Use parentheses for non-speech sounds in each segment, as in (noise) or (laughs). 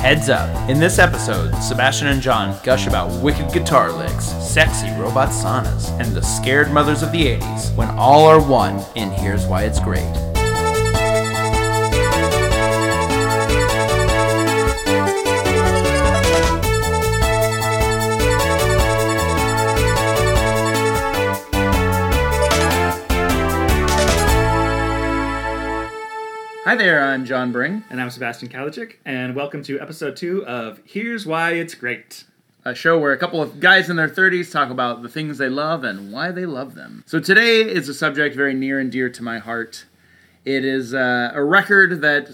Heads up! In this episode, Sebastian and John gush about wicked guitar licks, sexy robot saunas, and the scared mothers of the 80s when all are one in Here's Why It's Great. Hi there, I'm John Bring, And I'm Sebastian Kalichik, and welcome to episode two of Here's Why It's Great. a show where a couple of guys in their 30s talk about the things they love and why they love them. So today is a subject very near and dear to my heart. It is uh, a record that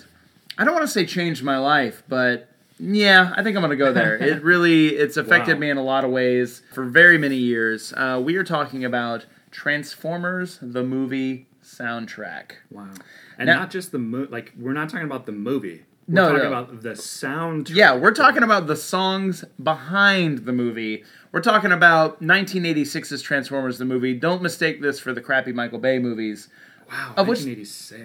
I don't want to say changed my life, but yeah, I think I'm going to go there. it (laughs) really it's affected Wow. me in a lot of ways for very many years. Uh, we are talking about Transformers the movie soundtrack. Wow. And Now- not just the mo- like we're not talking about the movie. We're No, talking no. about the sound. Yeah, we're talking about the songs behind the movie. We're talking about 1986's Transformers the movie. Don't mistake this for the crappy Michael Bay movies. Wow. Of which-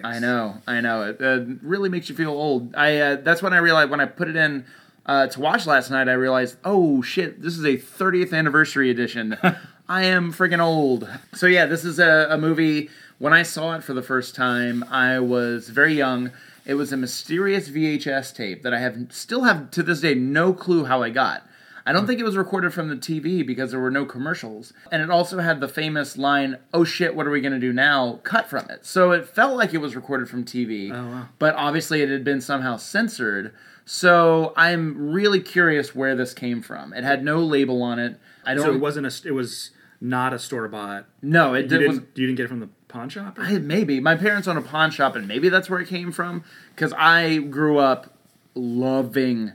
I know, I know. It uh, really makes you feel old. I uh, that's when I realized when I put it in uh, to watch last night. I realized, oh shit, this is a 30th anniversary edition. (laughs) I am freaking old. So yeah, this is a, a movie. When I saw it for the first time, I was very young. It was a mysterious VHS tape that I have still have to this day no clue how I got. I don't hmm. think it was recorded from the TV because there were no commercials. And it also had the famous line, oh shit, what are we going to do now? cut from it. So it felt like it was recorded from TV. Oh, wow. But obviously it had been somehow censored. So I'm really curious where this came from. It had no label on it. I don't So it wasn't a. It was not a store bought. No, it, You did, didn't. was You didn't get it from the pawn shop. I, maybe my parents own a pawn shop, and maybe that's where it came from. Because I grew up loving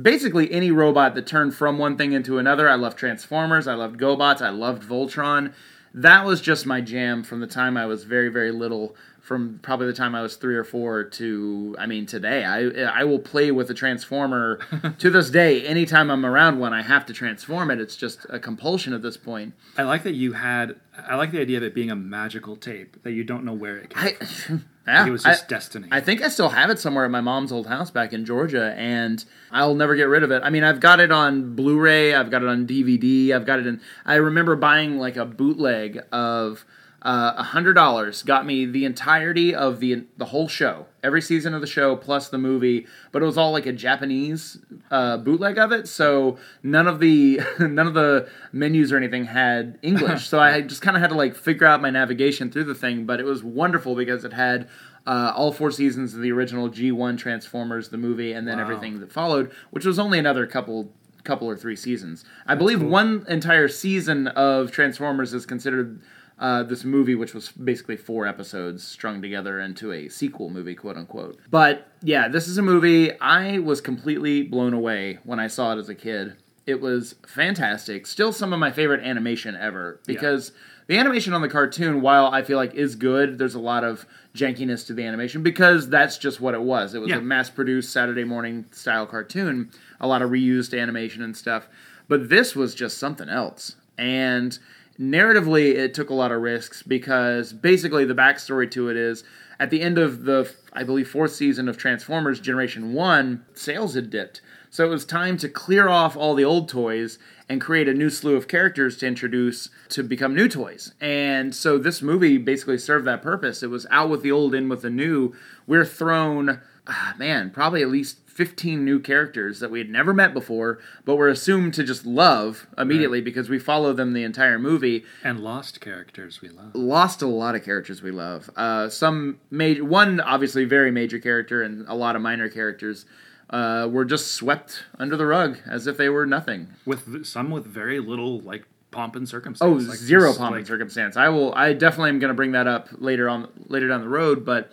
basically any robot that turned from one thing into another. I loved Transformers. I loved GoBots. I loved Voltron. That was just my jam from the time I was very, very little. From probably the time I was three or four to, I mean, today. I I will play with a transformer (laughs) to this day. Anytime I'm around one, I have to transform it. It's just a compulsion at this point. I like that you had. I like the idea of it being a magical tape that you don't know where it came. I, from. (laughs) yeah, it was I- just destiny. I think I still have it somewhere at my mom's old house back in Georgia, and I'll never get rid of it. I mean, I've got it on Blu-ray, I've got it on DVD, I've got it in. I remember buying like a bootleg of uh, a hundred dollars, got me the entirety of the the whole show, every season of the show plus the movie, but it was all like a Japanese uh, bootleg of it, so none of the (laughs) none of the menus or anything had English, (laughs) so I just kind of had to like figure out my navigation through the thing. But it was wonderful because it had uh, all four seasons of the original G1 Transformers, the movie, and then Wow. everything that followed, which was only another couple couple or three seasons. I believe one entire season of Transformers is considered uh, this movie, which was basically four episodes strung together into a sequel movie, quote unquote. But yeah, this is a movie I was completely blown away when I saw it as a kid. It was fantastic. Still some of my favorite animation ever because the animation on the cartoon, while I feel like is good, there's a lot of jankiness to the animation because that's just what it was. It was Yeah. a mass-produced Saturday morning style cartoon, a lot of reused animation and stuff. But this was just something else. And narratively, it took a lot of risks because basically the backstory to it is at the end of the, I believe, fourth season of Transformers Generation 1, sales had dipped. So it was time to clear off all the old toys and create a new slew of characters to introduce to become new toys. And so this movie basically served that purpose. It was out with the old, in with the new. We're thrown, ah, man, probably at least 15 new characters that we had never met before, but were assumed to just love immediately because we follow them the entire movie and lost characters we love. lost a lot of characters we love. Uh, some major, one obviously very major character, and a lot of minor characters uh, were just swept under the rug as if they were nothing. With some with very little like pomp and Oh, circumstance. like, zero pomp like- and circumstance. I will. I definitely am going to bring that up later on, later down the road. But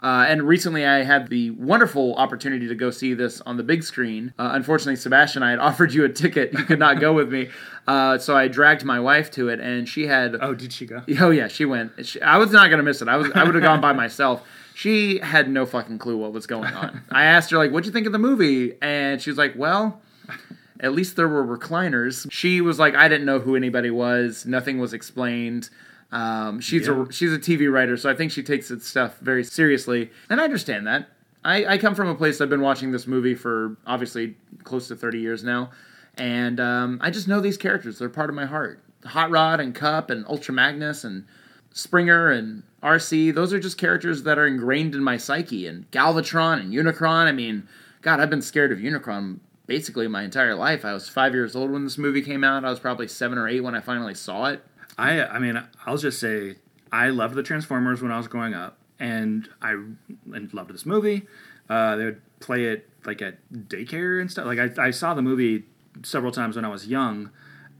uh, and recently, I had the wonderful opportunity to go see this on the big screen. Uh, unfortunately, Sebastian, I had (laughs) offered you a ticket. You could not go with me, uh, so I dragged my wife to it, and she had. Oh, did she go? (laughs) Oh yeah, she went. She, I was not gonna miss it. I was. I would have gone by myself. She had no fucking clue what was going on. I asked her like, "What'd you think of the movie?" And she was like, "Well." At least there were recliners. She was like, I didn't know who anybody was. Nothing was explained. Um, she's Yeah. a she's a TV writer, so I think she takes its stuff very seriously, and I understand that. I, I come from a place I've been watching this movie for obviously close to 30 years now, and um, I just know these characters. They're part of my heart. Hot Rod and Kup and Ultra Magnus and Springer and Arcee. Those are just characters that are ingrained in my psyche. And Galvatron and Unicron. I mean, God, I've been scared of Unicron basically my entire life. I was five years old when this movie came out. I was probably seven or eight when I finally saw it. I I mean, I'll just say I loved the Transformers when I was growing up, and I and loved this movie. Uh, they would play it like at daycare and stuff. Like I, I saw the movie several times when I was young.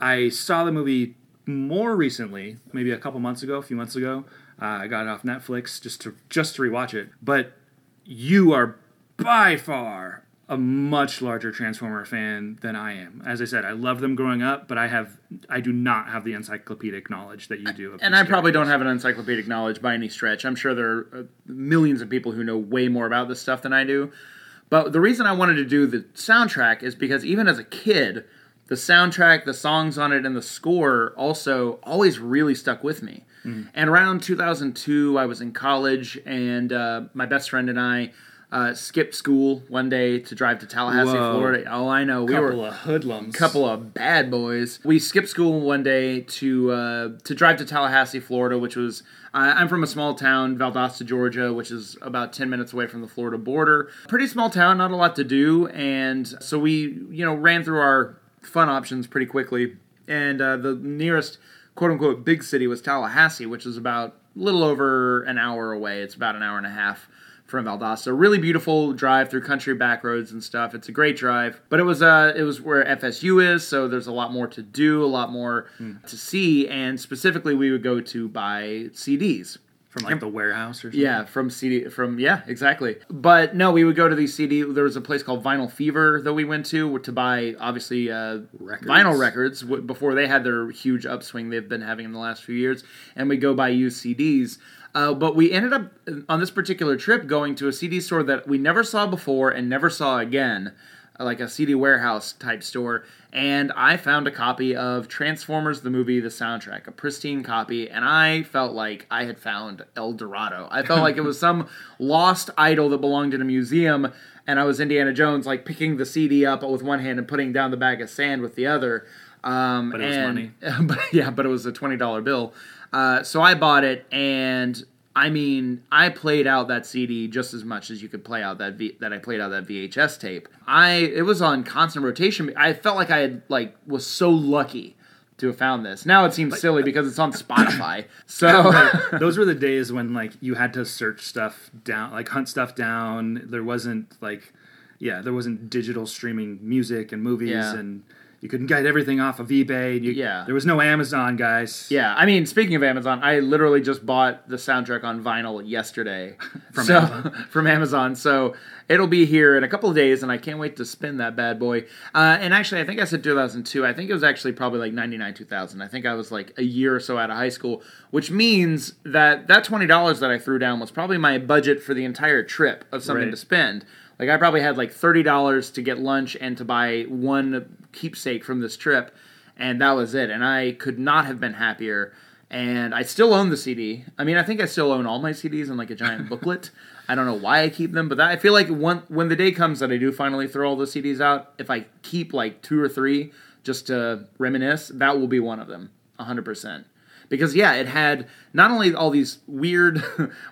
I saw the movie more recently, maybe a couple months ago, a few months ago. Uh, I got it off Netflix just to just to rewatch it. But you are by far a much larger Transformer fan than I am. As I said, I love them growing up, but I have I do not have the encyclopedic knowledge that you do. Of and I probably don't have an encyclopedic knowledge by any stretch. I'm sure there are uh, millions of people who know way more about this stuff than I do. But the reason I wanted to do the soundtrack is because even as a kid, the soundtrack, the songs on it, and the score also always really stuck with me. Mm. And around 2002, I was in college, and uh, my best friend and I uh, skipped school one day to drive to Tallahassee, Whoa. Florida. Oh, I know. We couple were of hoodlums. Couple of bad boys. We skipped school one day to uh, to drive to Tallahassee, Florida, which was. Uh, I'm from a small town, Valdosta, Georgia, which is about 10 minutes away from the Florida border. Pretty small town, not a lot to do, and so we, you know, ran through our fun options pretty quickly. And uh, the nearest quote unquote big city was Tallahassee, which is about a little over an hour away. It's about an hour and a half from Valdosta. Really beautiful drive through country back roads and stuff. It's a great drive. But it was uh it was where FSU is, so there's a lot more to do, a lot more mm. to see, and specifically we would go to buy CDs. From like the warehouse or something? Yeah, from CD from yeah, exactly. But no, we would go to these CD there was a place called Vinyl Fever that we went to to buy obviously uh, records. vinyl records before they had their huge upswing they've been having in the last few years and we go buy used CDs. Uh, but we ended up on this particular trip going to a CD store that we never saw before and never saw again, uh, like a CD warehouse type store. And I found a copy of Transformers the movie, the soundtrack, a pristine copy, and I felt like I had found El Dorado. I felt like it was (laughs) some lost idol that belonged in a museum, and I was Indiana Jones, like picking the CD up with one hand and putting down the bag of sand with the other. Um, but it was and, money. (laughs) But, yeah, but it was a twenty dollar bill. Uh, so I bought it, and I mean, I played out that CD just as much as you could play out that v- that I played out that VHS tape. I it was on constant rotation. I felt like I had like was so lucky to have found this. Now it seems silly because it's on Spotify. (coughs) So (laughs) those were the days when like you had to search stuff down, like hunt stuff down. There wasn't like yeah, there wasn't digital streaming music and movies yeah. and you couldn't get everything off of eBay. You, yeah. There was no Amazon, guys. Yeah. I mean, speaking of Amazon, I literally just bought the soundtrack on vinyl yesterday (laughs) from (laughs) so, Amazon. (laughs) from Amazon. So it'll be here in a couple of days, and I can't wait to spin that bad boy. Uh, and actually, I think I said 2002. I think it was actually probably like 99, 2000. I think I was like a year or so out of high school, which means that that $20 that I threw down was probably my budget for the entire trip of something right. to spend. Like I probably had like thirty dollars to get lunch and to buy one keepsake from this trip, and that was it. And I could not have been happier. And I still own the CD. I mean, I think I still own all my CDs in like a giant (laughs) booklet. I don't know why I keep them, but that, I feel like when when the day comes that I do finally throw all the CDs out, if I keep like two or three just to reminisce, that will be one of them, hundred percent. Because yeah, it had not only all these weird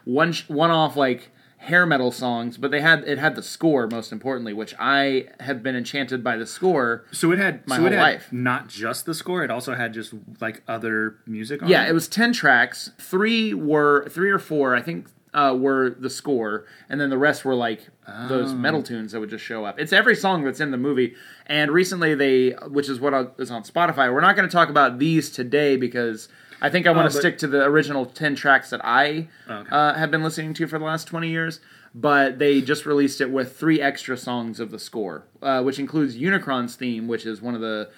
one one off like hair metal songs, but they had it had the score most importantly, which I have been enchanted by the score. So it had my so whole it had life. Not just the score; it also had just like other music. on Yeah, it, it was ten tracks. Three were three or four, I think, uh, were the score, and then the rest were like those Oh. metal tunes that would just show up. It's every song that's in the movie. And recently they, which is what is on Spotify. We're not going to talk about these today because. I think I want to but- stick to the original 10 tracks that I Okay. uh, have been listening to for the last 20 years. But they just released it with three extra songs of the score, uh, which includes Unicron's theme, which is one of the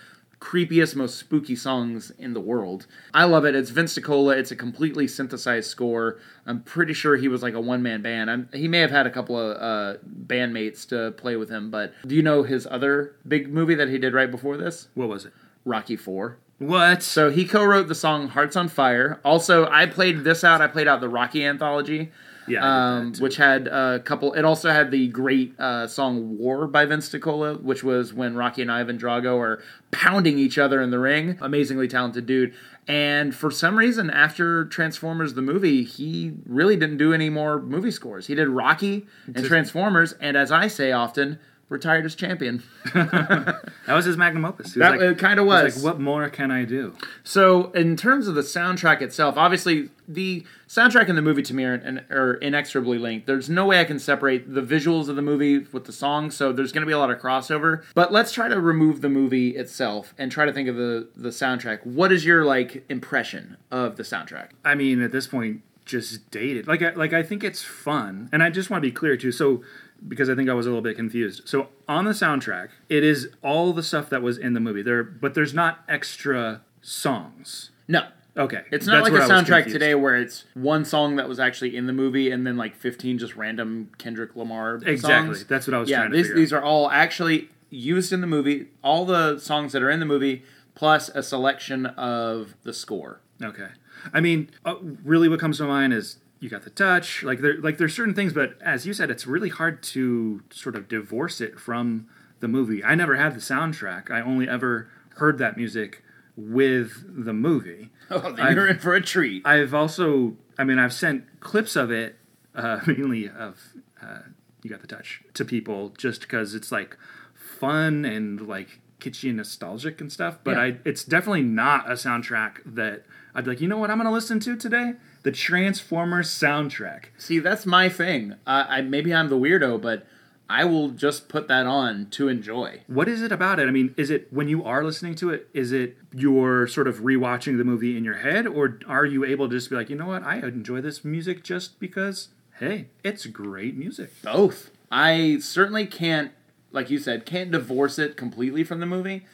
creepiest, most spooky songs in the world. I love it. It's Vince DiCola. It's a completely synthesized score. I'm pretty sure he was like a one man band. I'm, he may have had a couple of uh, bandmates to play with him, but do you know his other big movie that he did right before this? what was it? Rocky Four. What? So he co-wrote the song "Hearts on Fire." Also, I played this out. I played out the Rocky anthology. Yeah, um, which had a couple. It also had the great uh, song "War" by Vince DiCola, which was when Rocky and Ivan Drago are pounding each other in the ring. Amazingly talented dude. And for some reason, after Transformers the movie, he really didn't do any more movie scores. He did Rocky and Transformers, and as I say often, retired as champion. (laughs) (laughs) That was his magnum opus. He That like, it kind of was was. like, what more can I do? So, in terms of the soundtrack itself, obviously the soundtrack and the movie to me are, in- are inexorably linked. There's no way I can separate the visuals of the movie with the songs, so there's going to be a lot of crossover. But let's try to remove the movie itself and try to think of the the soundtrack. What is your like impression of the soundtrack? I mean, at this point, just dated. Like, I, like I think it's fun, and I just want to be clear too. So, because I think I was a little bit confused. So, on the soundtrack, it is all the stuff that was in the movie. There, but there's not extra songs. No. Okay, It's not that's like a where I was soundtrack today where it's one song that was actually in the movie and then like 15 just random Kendrick Lamar Exactly. songs. That's what I was yeah, trying to these, figure these are all actually used in the movie. All the songs that are in the movie plus a selection of the score. Okay. I mean, uh, really, what comes to mind is you got the touch. Like there, like there's certain things, but as you said, it's really hard to sort of divorce it from the movie. I never had the soundtrack. I only ever heard that music with the movie. (laughs) Oh, then you're in for a treat. I've also, I mean, I've sent clips of it, uh, (laughs) mainly of uh, "You Got the Touch" to people just because it's like fun and like kitschy and nostalgic and stuff. But Yeah. I, it's definitely not a soundtrack that I'd be like, you know what, I'm gonna listen to today? The Transformers soundtrack. See, that's my thing. Uh, I maybe I'm the weirdo, but I will just put that on to enjoy. What is it about it? I mean, is it when you are listening to it, is it you're sort of rewatching the movie in your head, or are you able to just be like, you know what, I enjoy this music just because, hey, it's great music. Both. I certainly can't, like you said, can't divorce it completely from the movie.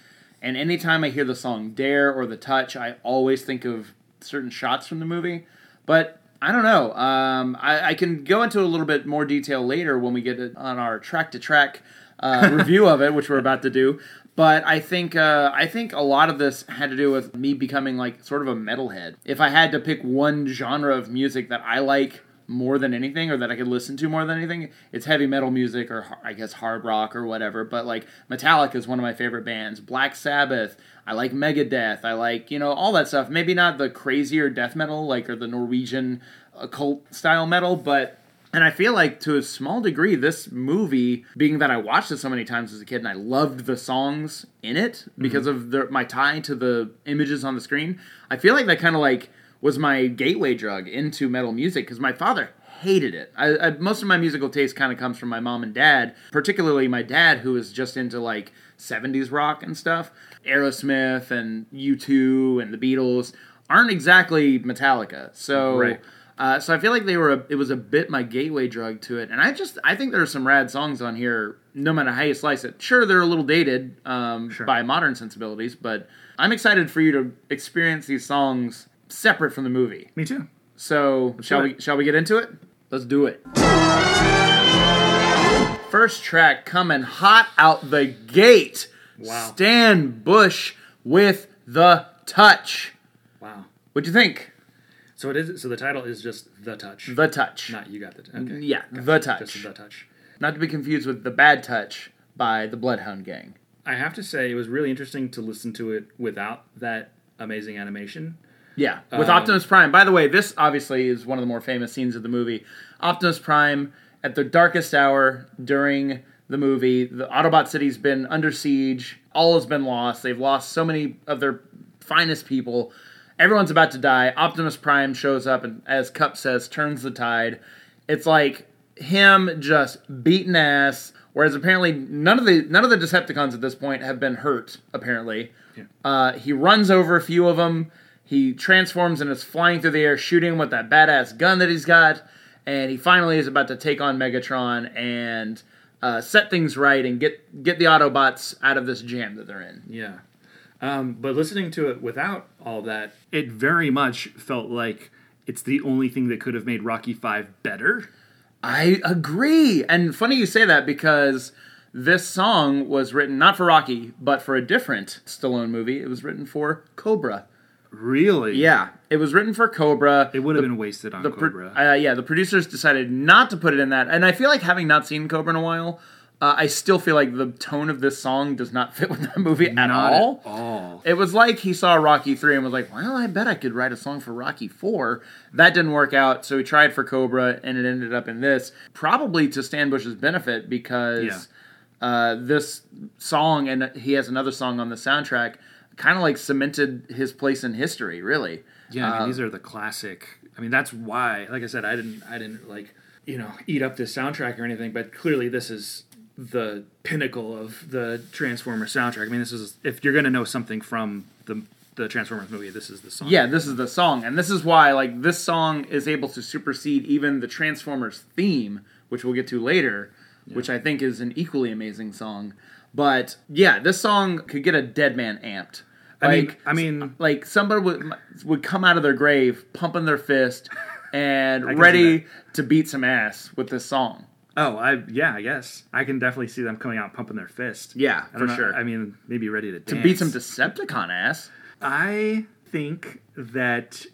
And anytime I hear the song Dare or The Touch, I always think of certain shots from the movie. But I don't know. Um, I, I can go into a little bit more detail later when we get on our track to track review of it, which we're about to do. But I think uh, I think a lot of this had to do with me becoming like sort of a metalhead. If I had to pick one genre of music that I like more than anything, or that I could listen to more than anything, it's heavy metal music, or I guess hard rock or whatever. But like Metallica is one of my favorite bands. Black Sabbath, I like Megadeth, I like you know all that stuff. Maybe not the crazier death metal like or the Norwegian occult style metal, but and I feel like to a small degree, this movie, being that I watched it so many times as a kid and I loved the songs in it because mm-hmm. of the, my tie to the images on the screen, I feel like that kind of like was my gateway drug into metal music because my father hated it. I, I, most of my musical taste kind of comes from my mom and dad, particularly my dad who was just into like 70s rock and stuff. Aerosmith and U2 and the Beatles aren't exactly Metallica. So. Right. Uh, so I feel like they were. A, it was a bit my gateway drug to it, and I just I think there are some rad songs on here. No matter how you slice it, sure they're a little dated um, by modern sensibilities, but I'm excited for you to experience these songs separate from the movie. Me too. So shall we shall we get into it? Let's do it. First track coming hot out the gate. Wow. Stan Bush with the touch. Wow. What'd you think? So it is. So the title is just the touch. The touch. Not you got the. Okay. Yeah, the touch. Just the touch. Not to be confused with The Bad Touch by the Bloodhound Gang. I have to say it was really interesting to listen to it without that amazing animation. Yeah, with Um, Optimus Prime. By the way, this obviously is one of the more famous scenes of the movie. Optimus Prime at the darkest hour during the movie. The Autobot city's been under siege. All has been lost. They've lost so many of their finest people. Everyone's about to die. Optimus Prime shows up and, as Kup says, turns the tide. It's like him just beating ass. Whereas apparently none of the none of the Decepticons at this point have been hurt. Apparently, uh, he runs over a few of them. He transforms and is flying through the air, shooting with that badass gun that he's got. And he finally is about to take on Megatron and uh, set things right and get get the Autobots out of this jam that they're in. Yeah. Um, but listening to it without all that, it very much felt like it's the only thing that could have made Rocky Five better. I agree. And funny you say that because this song was written not for Rocky, but for a different Stallone movie. It was written for Cobra. Really? Yeah, it was written for Cobra. It would have been wasted on the pro- Cobra. uh, yeah, the producers decided not to put it in that, and I feel like having not seen Cobra in a while, uh, I still feel like the tone of this song does not (laughs) fit with that movie at Not all. At all. It was like he saw Rocky 3 and was like, well, I bet I could write a song for Rocky 4. That didn't work out, so he tried for Cobra and it ended up in this. Probably to Stan Bush's benefit because Yeah. uh, this song, and he has another song on the soundtrack, kind of like cemented his place in history, really. Yeah, I mean, Uh, these are the classic. I mean, that's why. Like I said, I didn't, I didn't like, you know, eat up this soundtrack or anything. But clearly, this is the pinnacle of the Transformers soundtrack. I mean, this is if you're gonna know something from the the Transformers movie, this is the song. Yeah, this is the song, and this is why like this song is able to supersede even the Transformers theme, which we'll get to later, which I think is an equally amazing song. But yeah, this song could get a dead man amped. I mean, Like, I mean, like somebody would would come out of their grave, pumping their fist, (laughs) and ready to beat some ass with this song. oh, I yeah, I guess I can definitely see them coming out pumping their fist. Yeah, for know, sure. I mean, maybe ready to to beat some Decepticon ass. I think that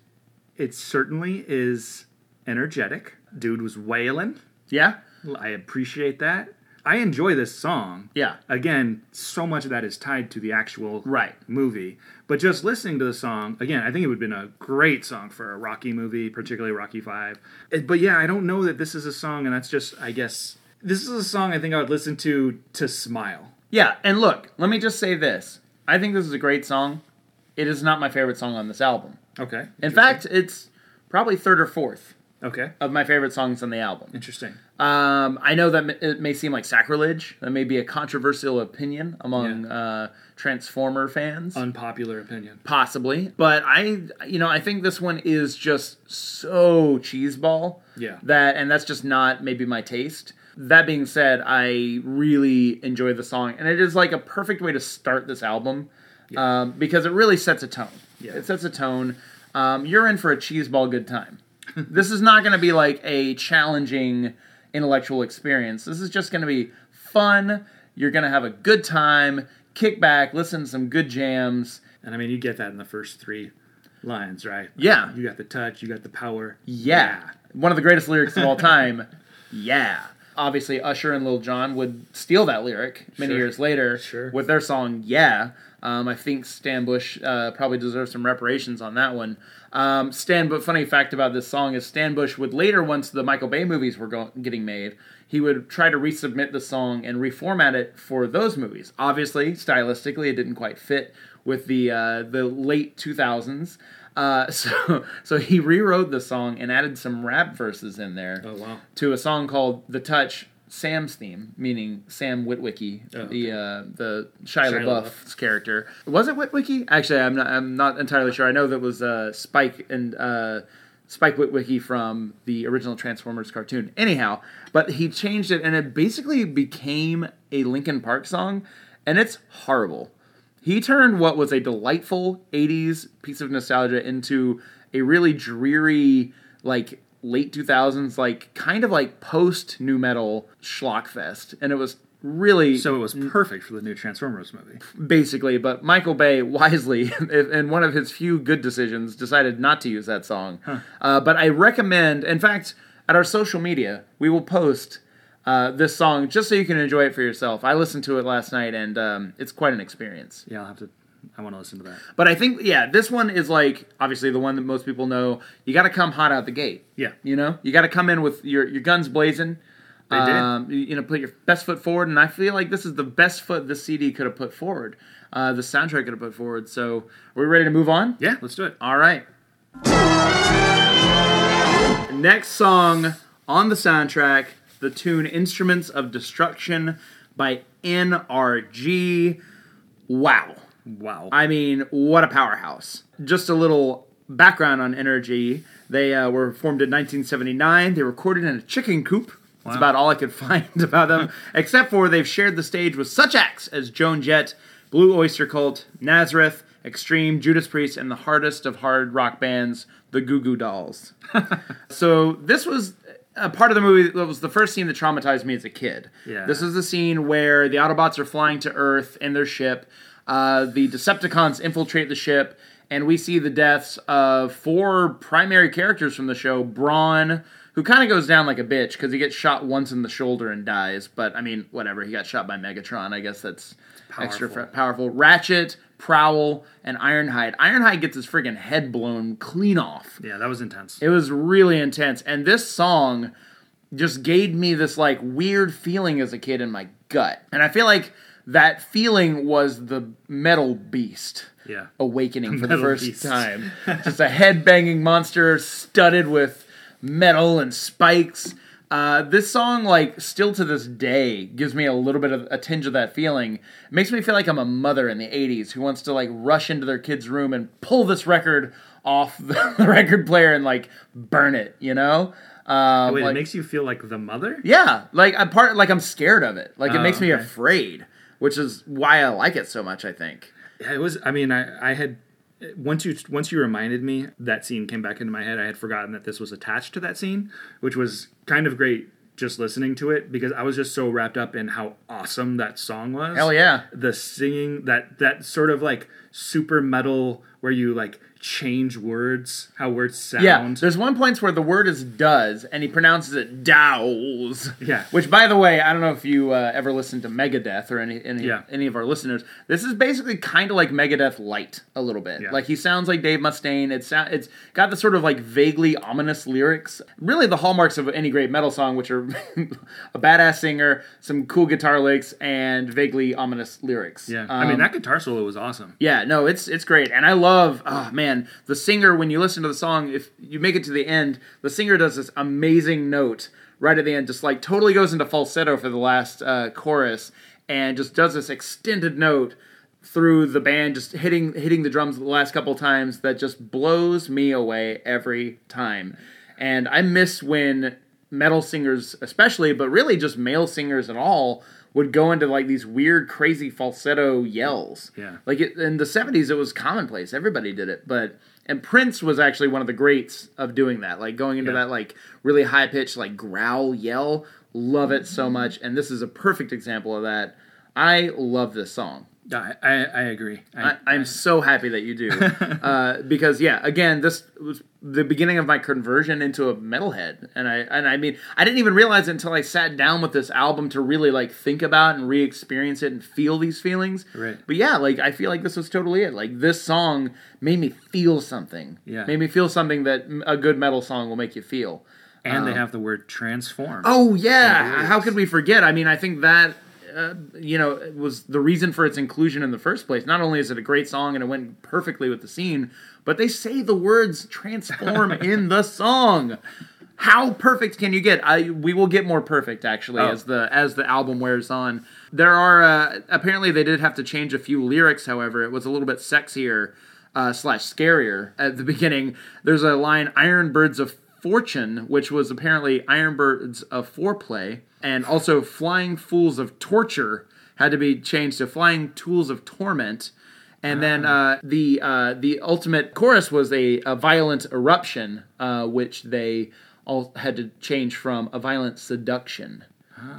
it certainly is energetic. Dude was wailing. Yeah, I appreciate that. I enjoy this song. yeah, Again, so much of that is tied to the actual right. movie. But just listening to the song, again, I think it would have been a great song for a Rocky movie, particularly Rocky Five. Uh, but yeah, I don't know that this is a song, and that's just, I guess, this is a song I think I would listen to to smile. Yeah, and look, let me just say this. I think this is a great song. It is not my favorite song on this album. Okay. In fact, it's probably third or fourth okay. of my favorite songs on the album. Interesting. Um, I know that m- it may seem like sacrilege. That may be a controversial opinion among uh, Transformer fans. Unpopular opinion. Possibly, but I, you know, I think this one is just so cheeseball. Yeah. That, and that's just not maybe my taste. That being said, I really enjoy the song, and it is like a perfect way to start this album um, because it really sets a tone. Yeah. It sets a tone. Um, you're in for a cheeseball good time. This is not going to be like a challenging intellectual experience. This is just going to be fun. You're going to have a good time, kick back, listen to some good jams. And I mean, you get that in the first three lines, right? Yeah. You got the touch, you got the power. Yeah. One of the greatest lyrics of all (laughs) time. yeah. Obviously, Usher and Lil Jon would steal that lyric many Sure. years later Sure. with their song "Yeah." Um, I think Stan Bush uh, probably deserves some reparations on that one. Um, Stan, but funny fact about this song is Stan Bush would later, once the Michael Bay movies were go- getting made, he would try to resubmit the song and reformat it for those movies. Obviously, stylistically, it didn't quite fit with the uh, the late 2000s. Uh, (laughs) so so he rewrote the song and added some rap verses in there Oh, wow. to a song called "The Touch." Sam's theme, meaning Sam Witwicky, Oh, the uh, the Shia, Shia LaBeouf's character. Was it Witwicky? Actually, I'm not. I'm not entirely sure. I know that was uh, Spike and uh, Spike Witwicky from the original Transformers cartoon. Anyhow, but he changed it, and it basically became a Linkin Park song, and it's horrible. He turned what was a delightful 80s piece of nostalgia into a really dreary, like late 2000s, like kind of like post nu metal schlock fest. And it was really So it was perfect for the new Transformers movie. basically, but Michael Bay (laughs) wisely, in one of his few good decisions, decided not to use that song. Uh, but I recommend, in fact, at our social media, we will post uh, this song just so you can enjoy it for yourself. I listened to it last night, and um, it's quite an experience. Yeah, I'll have to. I want to listen to that. But I think, yeah, this one is like obviously the one that most people know. You got to come hot out the gate. Yeah. You know, you got to come in with your your guns blazing. They did. Um, you, know, put your best foot forward, and I feel like this is the best foot the CD could have put forward. Uh, the soundtrack could have put forward. So, are we ready to move on? Yeah, let's do it. All right. Next song on the soundtrack, the tune "Instruments of Destruction" by NRG. Wow. Wow. I mean, what a powerhouse. Just a little background on NRG. They uh, were formed in 1979. They recorded in a chicken coop. That's about all I could (laughs) find about them, (laughs) except for they've shared the stage with such acts as Joan Jett, Blue Oyster Cult, Nazareth, Extreme, Judas Priest, and the hardest of hard rock bands, the Goo Goo Dolls. (laughs) so this was a part of the movie that was the first scene that traumatized me as a kid. Yeah. This is the scene where the Autobots are flying to Earth in their ship. Uh, the Decepticons infiltrate the ship, and we see the deaths of four primary characters from the show. Brawn, who kind of goes down like a bitch because he gets shot once in the shoulder and dies. But I mean, whatever. He got shot by Megatron. I guess that's extra Powerful. powerful. Ratchet, Prowl, and Ironhide. Ironhide gets his friggin' head blown clean off. Yeah, that was intense. It was really intense. And this song just gave me this like weird feeling as a kid in my gut. And I feel like that feeling was the metal beast yeah. awakening for the first beast. time. (laughs) Just a head banging monster studded with metal and spikes. Uh, this song, like, still to this day, gives me a little bit of a tinge of that feeling. It makes me feel like I'm a mother in the 80s who wants to, like, rush into their kid's room and pull this record off the (laughs) record player and, like, burn it, you know? Um, Wait, like- it makes you feel like the mother? yeah, like I'm part like I'm scared of it. Like it Oh, makes me okay. afraid, which is why I like it so much. I think. Yeah, it was. I mean, I, I had once you once you reminded me that scene came back into my head. I had forgotten that this was attached to that scene, which was kind of great just listening to it because I was just so wrapped up in how awesome that song was. Hell yeah. The singing that that sort of like super metal where you like change words, how words sound. Yeah, there's one point where the word is does, and he pronounces it dows. Yeah. (laughs) Which, by the way, I don't know if you uh, ever listened to Megadeth or any any, Yeah. any of our listeners. This is basically kind of like Megadeth light a little bit. Yeah. Like he sounds like Dave Mustaine. It's it's got the sort of like vaguely ominous lyrics. Really, the hallmarks of any great metal song, which are (laughs) a badass singer, some cool guitar licks, and vaguely ominous lyrics. yeah. I mean, Um, that guitar solo was awesome. yeah, no, it's it's great, and I love. Oh man, the singer when you listen to the song, if you make it to the end, the singer does this amazing note right at the end, just like totally goes into falsetto for the last uh, chorus, and just does this extended note through the band, just hitting hitting the drums the last couple times that just blows me away every time, and I miss when metal singers, especially, but really just male singers at all. Would go into like these weird, crazy falsetto yells. Yeah. Like it, in the 70s, it was commonplace. Everybody did it. But, and Prince was actually one of the greats of doing that. Like going into Yeah. that like really high pitched, like growl yell. Love it so much. And this is a perfect example of that. I love this song. I I, I agree. I, I'm so happy that you do. (laughs) uh, because, yeah, again, this was the beginning of my conversion into a metalhead. And I, and I mean, I didn't even realize it until I sat down with this album to really like think about and re experience it and feel these feelings. Right. But yeah, like I feel like this was totally it. Like this song made me feel something. Yeah. Made me feel something that a good metal song will make you feel. and they have the word transform. Oh yeah, how could we forget? I mean, I think that uh, you know it was the reason for its inclusion in the first place. Not only is it a great song and it went perfectly with the scene, but they say the words transform (laughs) in the song. How perfect can you get? I we will get more perfect actually Oh. as the as the album wears on. There are uh, apparently they did have to change a few lyrics. However, it was a little bit sexier uh, slash scarier at the beginning. There's a line "Iron Birds of Fortune," which was apparently "Iron Birds of Foreplay," and also "Flying Fools of Torture" had to be changed to "Flying Tools of Torment." And then uh, the uh, the ultimate chorus was a, a violent eruption, uh, which they all had to change from a violent seduction.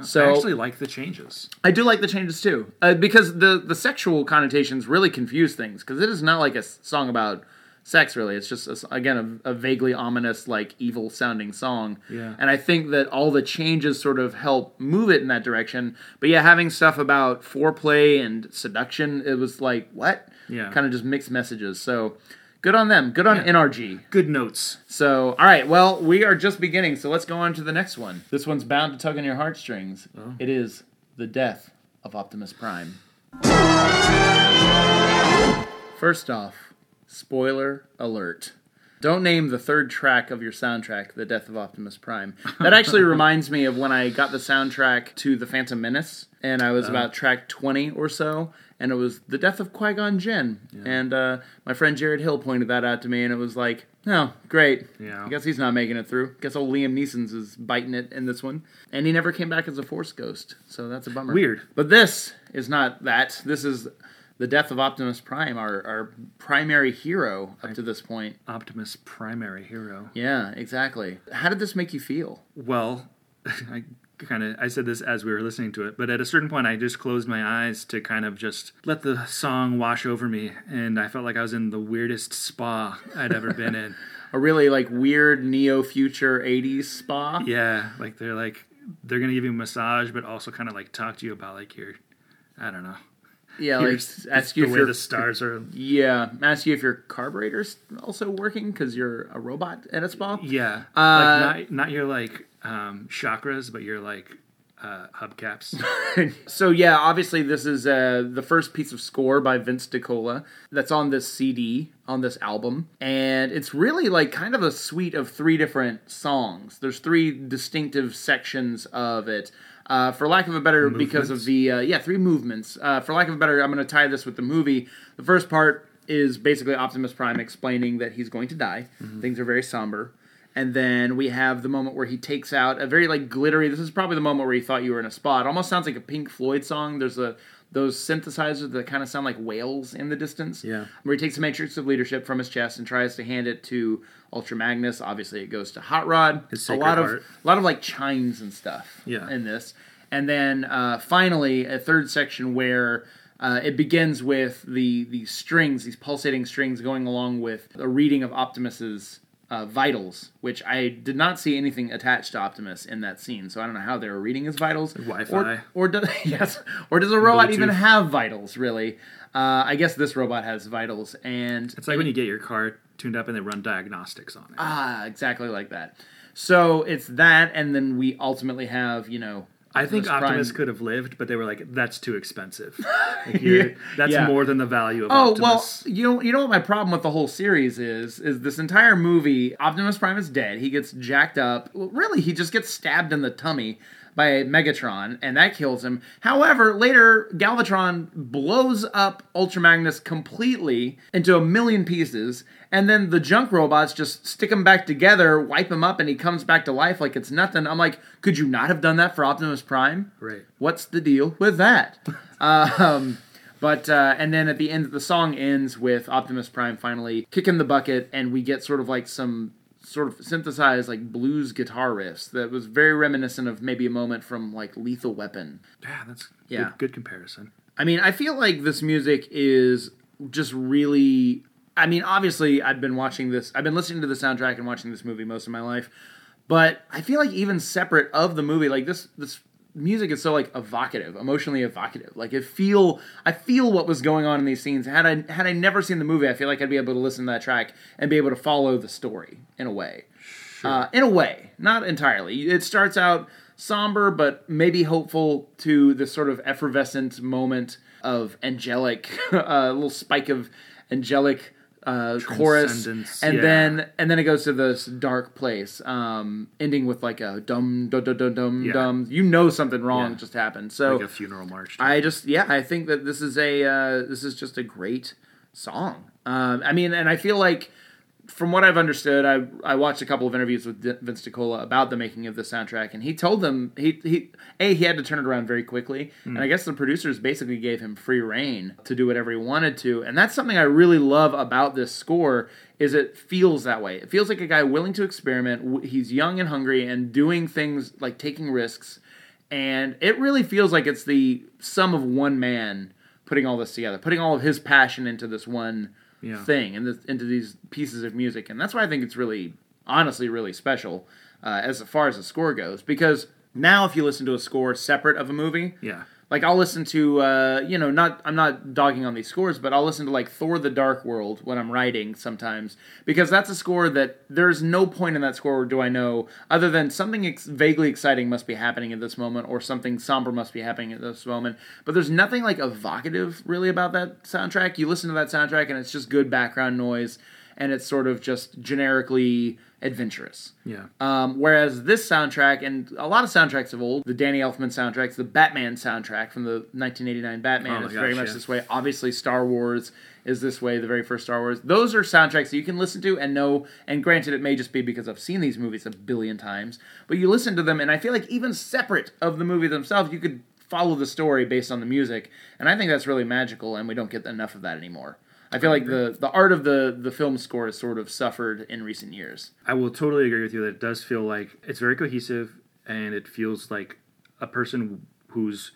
So I actually like the changes. I do like the changes too, uh, because the the sexual connotations really confuse things. Because it is not like a song about sex, really. It's just a again a, a vaguely ominous, like evil sounding song. Yeah. And I think that all the changes sort of help move it in that direction. But yeah, having stuff about foreplay and seduction, it was like what? Yeah. Kind of just mixed messages. So good on them. Good on NRG. Good notes. So, all right, well, we are just beginning, so let's go on to the next one. This one's bound to tug on your heartstrings. Oh. It is The Death of Optimus Prime. First off, spoiler alert. Don't name the third track of your soundtrack The Death of Optimus Prime. That actually (laughs) reminds me of when I got the soundtrack to The Phantom Menace, and I was about track 20 or so, and it was The Death of Qui Gon Jinn. And uh, my friend Jared Hill pointed that out to me, and it was like, oh, great. Yeah. I guess he's not making it through. Guess old Liam Neeson's is biting it in this one. And he never came back as a Force Ghost, so that's a bummer. Weird. But this is not that. This is the death of Optimus Prime, our, our primary hero up to this point. Optimus primary hero. Yeah, exactly. How did this make you feel? Well, (laughs) I kind of I said this as we were listening to it, but at a certain point I just closed my eyes to kind of just let the song wash over me and I felt like I was in the weirdest spa I'd ever been in. (laughs) A really like weird neo future '80s spa. Yeah, like they're like they're gonna give you a massage, but also kind of like talk to you about like your, I don't know, Yeah, like ask you the if way your the stars are. yeah, ask you if your carburetor's also working because you're a robot at a spa. Yeah, Uh, like not not your like um, chakras, but your like uh, hubcaps. (laughs) so yeah, obviously this is uh, the first piece of score by Vince DiCola that's on this CD on this album, and it's really like kind of a suite of three different songs. There's three distinctive sections of it. Uh, for lack of a better, because of the uh, yeah three movements. Uh, for lack of a better, I'm going to tie this with the movie. The first part is basically Optimus Prime explaining that he's going to die. Things are very somber. And then we have the moment where he takes out a very like glittery. This is probably the moment where he thought you were in a spot. It almost sounds like a Pink Floyd song. There's a those synthesizers that kind of sound like whales in the distance. Yeah. Where he takes the Matrix of Leadership from his chest and tries to hand it to Ultra Magnus. Obviously, it goes to Hot Rod. His a lot of a lot of like chimes and stuff. Yeah. In this, and then uh, finally a third section where. Uh, it begins with the the strings, these pulsating strings, going along with a reading of Optimus's uh, vitals, which I did not see anything attached to Optimus in that scene. So I don't know how they were reading his vitals. Wi-Fi. Or, or does (laughs) yes, or does a robot even have vitals? Really? Uh, I guess this robot has vitals, and It's like when you get your car tuned up and they run diagnostics on it. ah, exactly like that. So it's that, and then we ultimately have you know. I think Prime- Optimus could have lived, but they were like, "That's too expensive. (laughs) Like, Yeah. That's Yeah. more than the value of Oh Optimus." well, you know, you know what my problem with the whole series is? Is this entire movie? Optimus Prime is dead. He gets jacked up. Well, really, he just gets stabbed in the tummy by Megatron, and that kills him. However, later Galvatron blows up Ultra Magnus completely into a million pieces, and then the junk robots just stick him back together, wipe him up, and he comes back to life like it's nothing. I'm like, could you not have done that for Optimus Prime? Right. What's the deal with that? (laughs) um, but uh, and then at the end, the song ends with Optimus Prime finally kicking the bucket, and we get sort of like some sort of synthesized like blues guitar riffs that was very reminiscent of maybe a moment from like Lethal Weapon. Yeah, that's Yeah. Good, good comparison. I mean, I feel like this music is just really. I mean, obviously, I've been watching this. I've been listening to the soundtrack and watching this movie most of my life, but I feel like even separate of the movie, like this, this music is so like evocative, emotionally evocative. Like it feel, I feel what was going on in these scenes. Had I had I never seen the movie, I feel like I'd be able to listen to that track and be able to follow the story in a way. Uh, in a way, not entirely. It starts out somber, but maybe hopeful to this sort of effervescent moment of angelic, a (laughs) little spike of angelic uh, chorus, and yeah. then and then it goes to this dark place, um, ending with like a dum dum dum dum dum Yeah. dum. You know something wrong Yeah. just happened. So Like a funeral march. I just yeah, I think that this is a uh, this is just a great song. Um, I mean, and I feel like from what I've understood, I I watched a couple of interviews with D- Vince DiCola about the making of the soundtrack, and he told them he he a he had to turn it around very quickly, hmm. and I guess the producers basically gave him free reign to do whatever he wanted to, and that's something I really love about this score is it feels that way. It feels like a guy willing to experiment. He's young and hungry and doing things like taking risks and it really feels like it's the sum of one man putting all this together, putting all of his passion into this one Yeah. thing and into these pieces of music, and that's why I think it's really, honestly, really special uh, as far as the score goes. Because now, if you listen to a score separate of a movie, yeah. Like I'll listen to, uh, you know, not I'm not dogging on these scores, but I'll listen to like Thor: The Dark World when I'm writing sometimes because that's a score that there's no point in that score where do I know other than something ex- vaguely exciting must be happening at this moment or something somber must be happening at this moment. But there's nothing like evocative really about that soundtrack. You listen to that soundtrack and it's just good background noise and it's sort of just generically adventurous. Yeah. Um, whereas this soundtrack and a lot of soundtracks of old, the Danny Elfman soundtracks, the Batman soundtrack from the 1989 Batman Oh is very much yeah. this way. Obviously, Star Wars is this way. The very first Star Wars. Those are soundtracks that you can listen to and know. And granted, it may just be because I've seen these movies a billion times, but you listen to them, and I feel like even separate of the movie themselves, you could follow the story based on the music, and I think that's really magical. And we don't get enough of that anymore. I feel like the, the art of the, the film score has sort of suffered in recent years. I will totally agree with you that it does feel like it's very cohesive and it feels like a person who's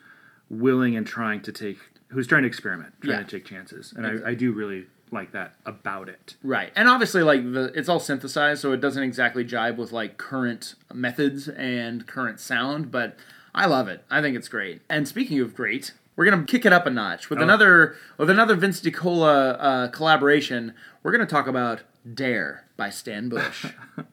willing and trying to take, who's trying to experiment, trying Yeah. to take chances, and I, I do really like that about it. Right. And obviously like the it's all synthesized so it doesn't exactly jibe with like current methods and current sound, but I love it. I think it's great. And speaking of great, we're gonna kick it up a notch with Oh. another with another Vince DiCola uh, collaboration. We're gonna talk about Dare by Stan Bush. (laughs)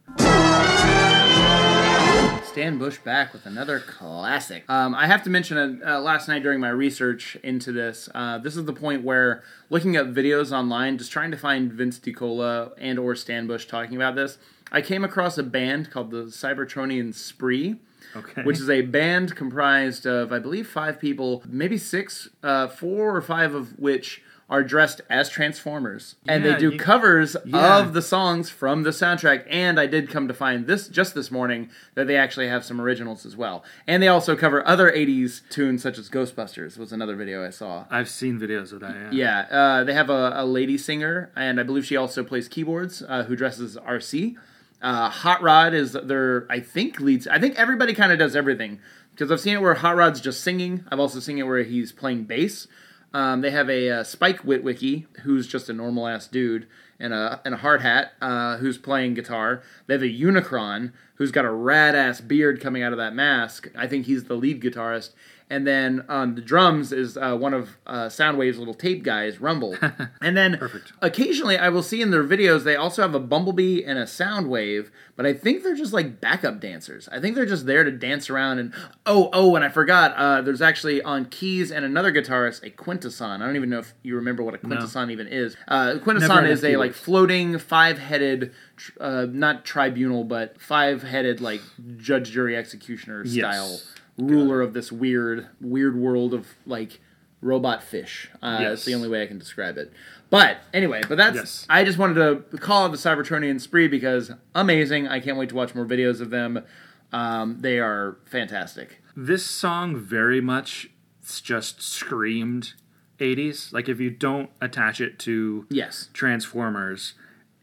Stan Bush back with another classic. Um, I have to mention uh, last night during my research into this. Uh, this is the point where looking at videos online, just trying to find Vince DiCola and or Stan Bush talking about this, I came across a band called the Cybertronian Spree. Okay. Which is a band comprised of, I believe, five people, maybe six, uh, four or five of which are dressed as Transformers, and they do you- covers Yeah. of the songs from the soundtrack. And I did come to find this just this morning that they actually have some originals as well, and they also cover other '80s tunes such as Ghostbusters. Was another video I saw. I've seen videos of that. Yeah. Yeah, uh, they have a, a lady singer, and I believe she also plays keyboards, uh, who dresses Arcee. Uh, Hot Rod is their, I think, leads. I think everybody kind of does everything because I've seen it where Hot Rod's just singing. I've also seen it where he's playing bass. Um, they have a uh, Spike Witwicky, who's just a normal ass dude in a in a hard hat, uh, who's playing guitar. They have a Unicron, who's got a rad ass beard coming out of that mask. I think he's the lead guitarist. And then on the drums is uh, one of uh, Soundwave's little tape guys, Rumble. (laughs) and then Perfect. occasionally I will see in their videos they also have a Bumblebee and a Soundwave, but I think they're just like backup dancers. I think they're just there to dance around and oh oh and I forgot uh, there's actually on keys and another guitarist a quintesson. I don't even know if you remember what a quintesson even is. Uh, quintesson is a like floating five-headed uh, not tribunal but five-headed like judge jury executioner style Yes. Ruler of this weird weird world of like robot fish. Uh, Yes. That's the only way I can describe it. But anyway, but that's Yes. I just wanted to call out the Cybertronian spree because amazing. I can't wait to watch more videos of them. Um, they are fantastic. This song very much just screamed 80s. Like if you don't attach it to Yes. Transformers,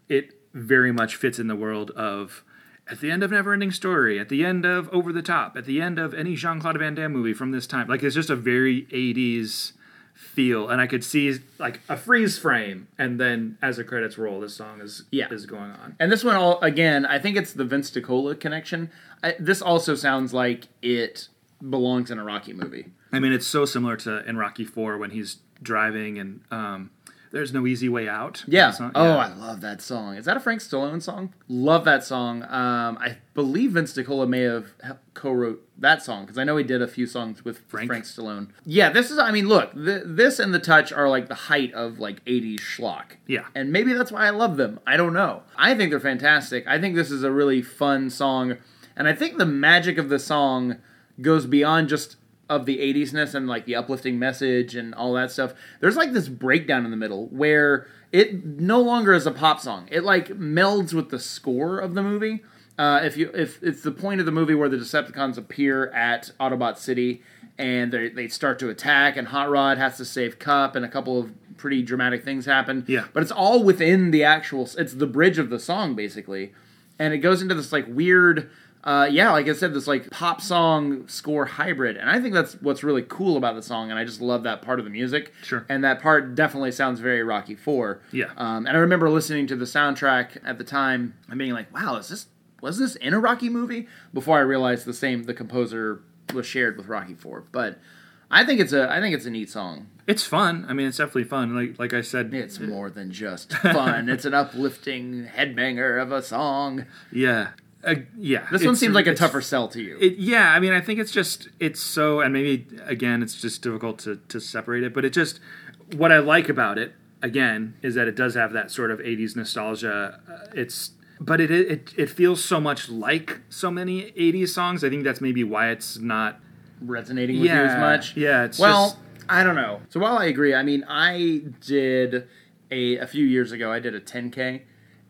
it very much fits in the world of at the end of Neverending Story, at the end of Over the Top, at the end of any Jean Claude Van Damme movie from this time. Like it's just a very 80s feel, and I could see like a freeze frame, and then as the credits roll, this song is Yeah. is going on. And this one, all again, I think it's the Vince DiCola connection. I, this also sounds like it belongs in a Rocky movie. I mean, it's so similar to in Rocky Four when he's driving and um, there's no easy way out. Yeah. Oh, yeah. I love that song. Is that a Frank Stallone song? Love that song. Um, I believe Vince DiCola may have co-wrote that song because I know he did a few songs with Frank, Frank? Stallone. Yeah, this is. I mean, look, th- this and the Touch are like the height of like '80s schlock. Yeah. and maybe that's why I love them. I don't know. I think they're fantastic. I think this is a really fun song, and I think the magic of the song goes beyond just of the 80s-ness and like the uplifting message and all that stuff. There's like this breakdown in the middle where it no longer is a pop song. It like melds with the score of the movie. Uh, if you if it's the point of the movie where the Decepticons appear at Autobot City and they they start to attack and Hot Rod has to save Kup and a couple of pretty dramatic things happen. Yeah. But it's all within the actual it's the bridge of the song basically. And it goes into this like weird uh, yeah, like I said, this like pop song score hybrid, and I think that's what's really cool about the song, and I just love that part of the music. Sure. And that part definitely sounds very Rocky Four. Yeah. Um, and I remember listening to the soundtrack at the time and being like, "Wow, is this was this in a Rocky movie?" Before I realized the same the composer was shared with Rocky Four, but I think it's a I think it's a neat song. It's fun. I mean, it's definitely fun. Like like I said, It's more than just (laughs) fun. it's an uplifting headbanger of a song. yeah, uh, yeah. This one seems like a tougher sell to you. It, yeah, I mean, I think it's just it's so, and maybe again, it's just difficult to to separate it. But it just what I like about it again is that it does have that sort of '80s nostalgia. Uh, it's but it it it feels so much like so many '80s songs. I think that's maybe why it's not. resonating with you as much. yeah, it's well, just- I don't know. So while I agree, I mean, I did a a few years ago. I did a 10k,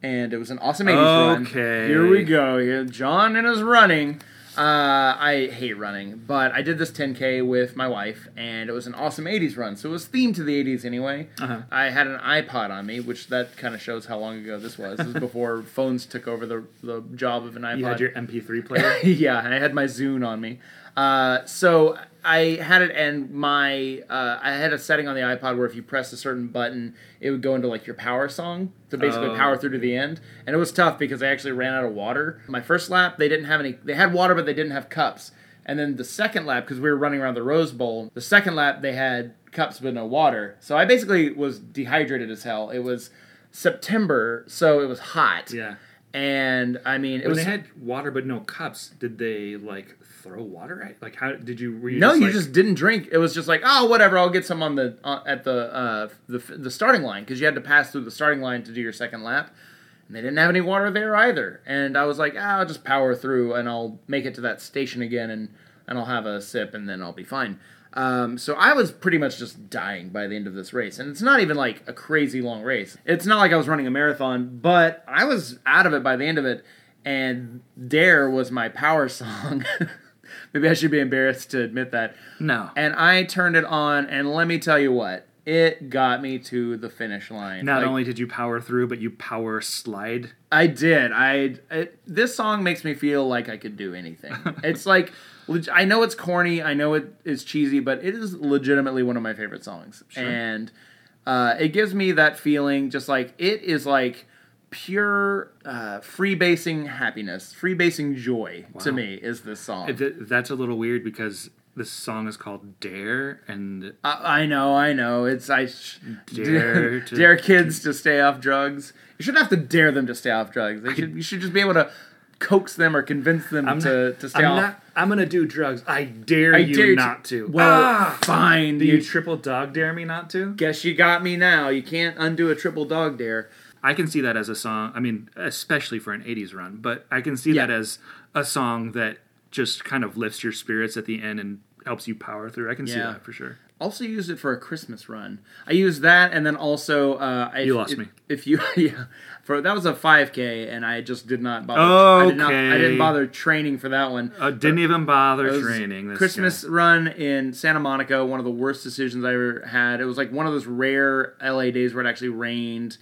and it was an awesome 80s run. Okay. Here we go. Yeah, John and his running. Uh, I hate running, but I did this 10k with my wife, and it was an awesome 80s run. So it was themed to the 80s anyway. Uh-huh. I had an iPod on me, which that kind of shows how long ago this was. This was (laughs) before phones took over the the job of an iPod. You had your MP3 player. (laughs) yeah, and I had my Zune on me. Uh, so I had it, and my uh, I had a setting on the iPod where if you press a certain button, it would go into like your power song to basically Oh. power through to the end. And it was tough because I actually ran out of water. My first lap, they didn't have any. They had water, but they didn't have cups. And then the second lap, because we were running around the Rose Bowl, the second lap they had cups but no water. So I basically was dehydrated as hell. It was September, so it was hot. Yeah. And I mean, it When was they had water but no cups, did they like throw water at? Like how did you? Were you no, just, you like- just didn't drink. It was just like, oh, whatever. I'll get some on the uh, at the uh, the the starting line because you had to pass through the starting line to do your second lap, and they didn't have any water there either. And I was like, ah, I'll just power through and I'll make it to that station again, and and I'll have a sip, and then I'll be fine. Um, so I was pretty much just dying by the end of this race, and it's not even like a crazy long race. It's not like I was running a marathon, but I was out of it by the end of it. And Dare was my power song. (laughs) Maybe I should be embarrassed to admit that. no. And I turned it on, and let me tell you what, it got me to the finish line. Not Like, only did you power through, but you power slide. I did. I it, this song makes me feel like I could do anything. (laughs) it's like I know it's corny. I know it is cheesy, but it is legitimately one of my favorite songs, and uh, it gives me that feeling. Just like it is like pure uh, freebasing happiness, freebasing joy to me is this song. That's a little weird because this song is called Dare, and I, I know, I know. It's I sh- Dare (laughs) dare, to- dare kids to stay off drugs. You shouldn't have to dare them to stay off drugs. They should. You should just be able to coax them or convince them I'm to, not, to stay I'm off. not. I'm gonna do drugs. I dare I you dare you to- not to. Well, Ah! fine. do you You, triple dog dare me not to? guess you got me now. You can't undo a triple dog dare. I can see that as a song. I mean, especially for an '80s run, but I can see Yeah. that as a song that just kind of lifts your spirits at the end and helps you power through. I can see that for sure. Also used it for a Christmas run. I used that, and then also uh, I, You lost if, me. (laughs) If you yeah, for that was a 5K, and I just did not bother. I, did not, I didn't bother training for that one. Uh, didn't even bother training. This Christmas guy. run in Santa Monica, one of the worst decisions I ever had. It was like one of those rare LA days where it actually rained,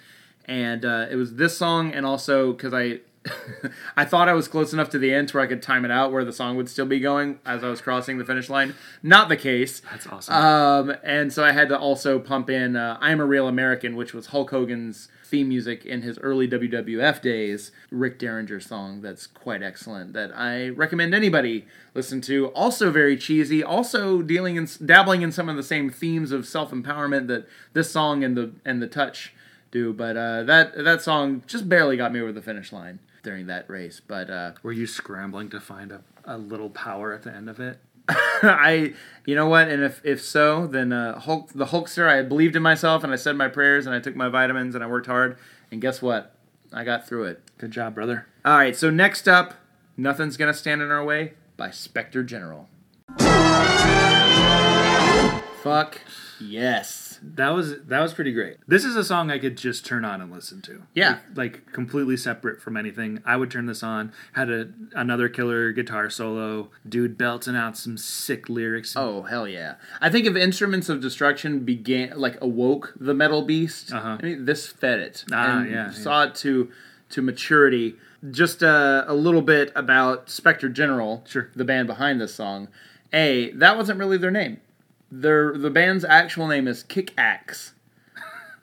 and uh, it was this song, and also because I. (laughs) I thought I was close enough to the end to where I could time it out where the song would still be going as I was crossing the finish line. Not the case. That's awesome. Um, and so I had to also pump in uh, I'm a Real American, which was Hulk Hogan's theme music in his early WWF days. Rick Derringer song that's quite excellent that I recommend anybody listen to. Also very cheesy, also dealing in dabbling in some of the same themes of self-empowerment that this song and the and the touch do, but uh, that that song just barely got me over the finish line during that race. But uh, Were you scrambling to find a, a little power at the end of it? (laughs) I, you know what, and if if so, then uh, Hulk, the Hulkster, I believed in myself and I said my prayers and I took my vitamins and I worked hard and guess what, I got through it. Good job, brother. All right, so next up, nothing's gonna stand in our way by Spectre General. Fuck yes. That was that was pretty great. This is a song I could just turn on and listen to. Yeah. like, like completely separate from anything. I would turn this on. Had a another killer guitar solo. Dude belting out some sick lyrics. Oh hell yeah! I think if Instruments of Destruction began like awoke the metal beast, Uh-huh. I mean this fed it Ah, and yeah, saw it to to maturity. Just uh, a little bit about Spectre General, Sure. the band behind this song. A that wasn't really their name. Their the band's actual name is Kick Axe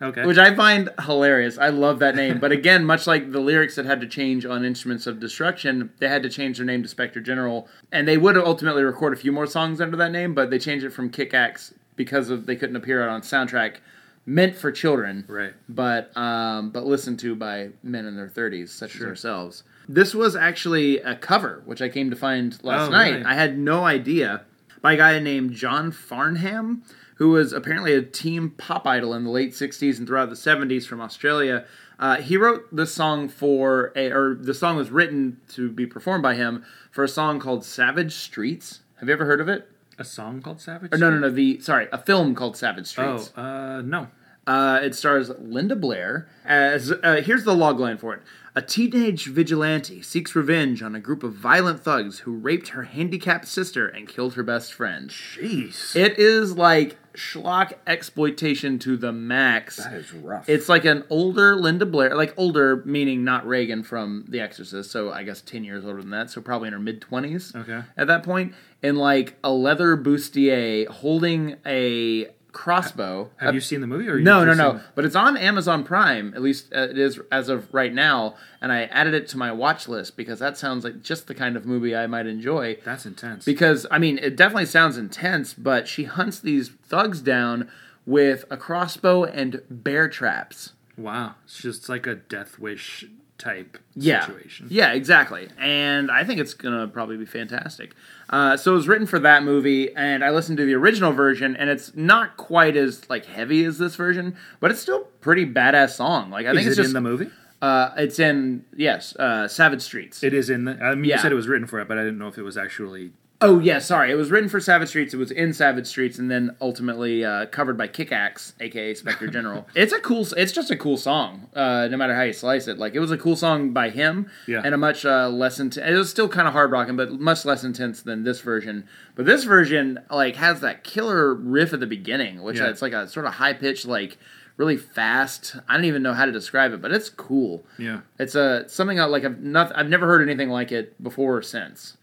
okay. which I find hilarious. I love that name. But again, much like the lyrics that had to change on Instruments of Destruction, they had to change their name to Spectre General, and they would ultimately record a few more songs under that name, but they changed it from Kick Axe because of they couldn't appear on soundtrack meant for children, Right. But um, but listened to by men in their thirties, such as ourselves. This was actually a cover, which I came to find last Oh, night. really? I had no idea by a guy named John Farnham, who was apparently a teen pop idol in the late 60s and throughout the 70s from Australia. Uh, he wrote the song for, a, or the song was written to be performed by him for a song called Savage Streets. Have you ever heard of it? a song called Savage. Or no, no, no. The sorry, a film called Savage Streets. Oh, uh, no. Uh, it stars Linda Blair as. Uh, here's the logline for it. A teenage vigilante seeks revenge on a group of violent thugs who raped her handicapped sister and killed her best friend. Jeez. It is like schlock exploitation to the max. That is rough. It's like an older Linda Blair, like older meaning not Reagan from The Exorcist, so I guess 10 years older than that, so probably in her mid 20s Okay. at that point, in like a leather bustier holding a crossbow. Have A- you seen the movie? Or no, no, no. seen- But it's on Amazon Prime. At least uh, it is as of right now. And I added it to my watch list because that sounds like just the kind of movie I might enjoy. That's intense. Because I mean, it definitely sounds intense, but she hunts these thugs down with a crossbow and bear traps. wow, it's just like a Death Wish type Yeah, situation. yeah, exactly. And I think it's gonna probably be fantastic. Uh, so it was written for that movie, and I listened to the original version, and it's not quite as like heavy as this version, but it's still pretty badass song. Like I think Is it's it just in the movie? Uh, it's in yes, uh, Savage Streets. It is in the. I mean, Yeah. you said it was written for it, but I didn't know if it was actually. Oh yeah, sorry, it was written for Savage Streets. It was in Savage Streets, and then ultimately uh, covered by Kickaxe, aka Spectre General. (laughs) it's a cool. It's just a cool song, uh, no matter how you slice it. Like it was a cool song by him, Yeah. and a much uh, less intense. It was still kind of hard rocking, but much less intense than this version. But this version like has that killer riff at the beginning, which Yeah. it's like a sort of high pitched like. Really fast. I don't even know how to describe it, but it's cool. Yeah. It's a something I- like I've not I've never heard anything like it before or since.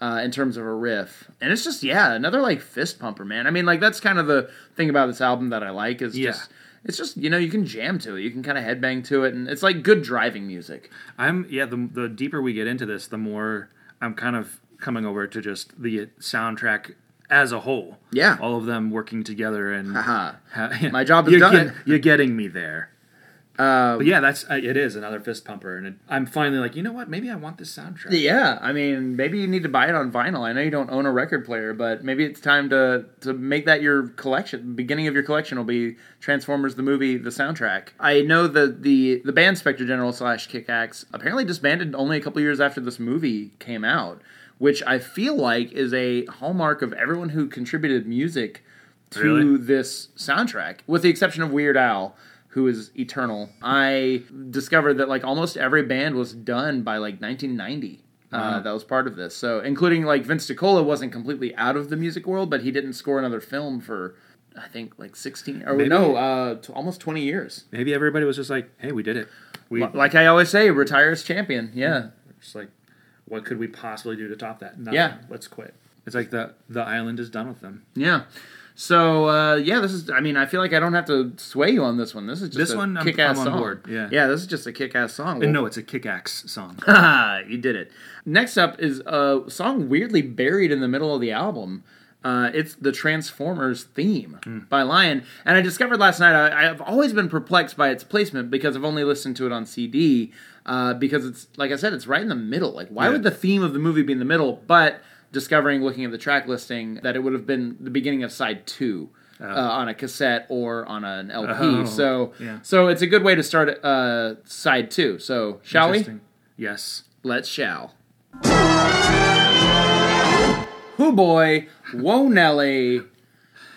Uh, in terms of a riff, and it's just yeah, another like fist pumper, man. I mean, like that's kind of the thing about this album that I like is Yeah. just it's just you know you can jam to it, you can kind of headbang to it, and it's like good driving music. I'm yeah. The the deeper we get into this, the more I'm kind of coming over to just the soundtrack as a whole. Yeah. all of them working together and ha- (laughs) My job is you're done. Get, you're getting me there. Uh, But yeah, that's it is another fist pumper, and it, I'm finally like, you know what? Maybe I want this soundtrack. Yeah, I mean, maybe you need to buy it on vinyl. I know you don't own a record player, but maybe it's time to to make that your collection. Beginning of your collection will be Transformers the movie, the soundtrack. I know that the the band Spectre General slash Kickaxe apparently disbanded only a couple years after this movie came out, which I feel like is a hallmark of everyone who contributed music to Really? this soundtrack, with the exception of Weird Al. Who is eternal? I discovered that like almost every band was done by like 1990. Uh, that was part of this. So, including like Vince DiCola wasn't completely out of the music world, but he didn't score another film for I think like 16 or Maybe- no, uh, t- almost 20 years. Maybe everybody was just like, hey, we did it. We Like I always say, retire as champion. Yeah. just like, what could we possibly do to top that? Nothing. Yeah. let's quit. It's like the the island is done with them. Yeah. So uh, yeah, this is. I mean, I feel like I don't have to sway you on this one. This is just This a one, kick-ass on song. board, yeah. yeah, this is just a kick-ass song. And no, it's a kick ass song. (laughs) You did it. Next up is a song weirdly buried in the middle of the album. Uh, it's the Transformers theme Hmm. by Lion. And I discovered last night, I, I've always been perplexed by its placement because I've only listened to it on CD. Uh, because it's, like I said, it's right in the middle. Like, why Yeah. would the theme of the movie be in the middle? But discovering, looking at the track listing, that it would have been the beginning of side two. Uh, on a cassette or on an LP, Oh, so yeah. so it's a good way to start uh, side two. So shall we? Yes. Let's shall. Who boy, whoa Nelly,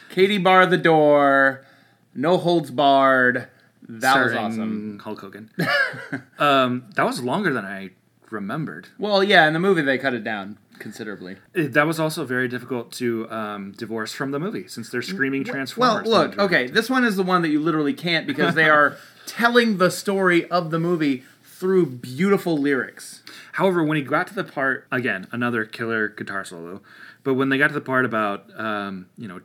Katie bar the door, no holds barred. That was awesome. Hulk Hogan. (laughs) um, that was longer than I remembered. Well, yeah, in the movie they cut it down considerably. That was also very difficult to um, divorce from the movie since they're screaming Transformers. Well, look, okay, this one is the one that you literally can't because they are (laughs) telling the story of the movie through beautiful lyrics. However, when he got to the part again, another killer guitar solo, but when they got to the part about um, you know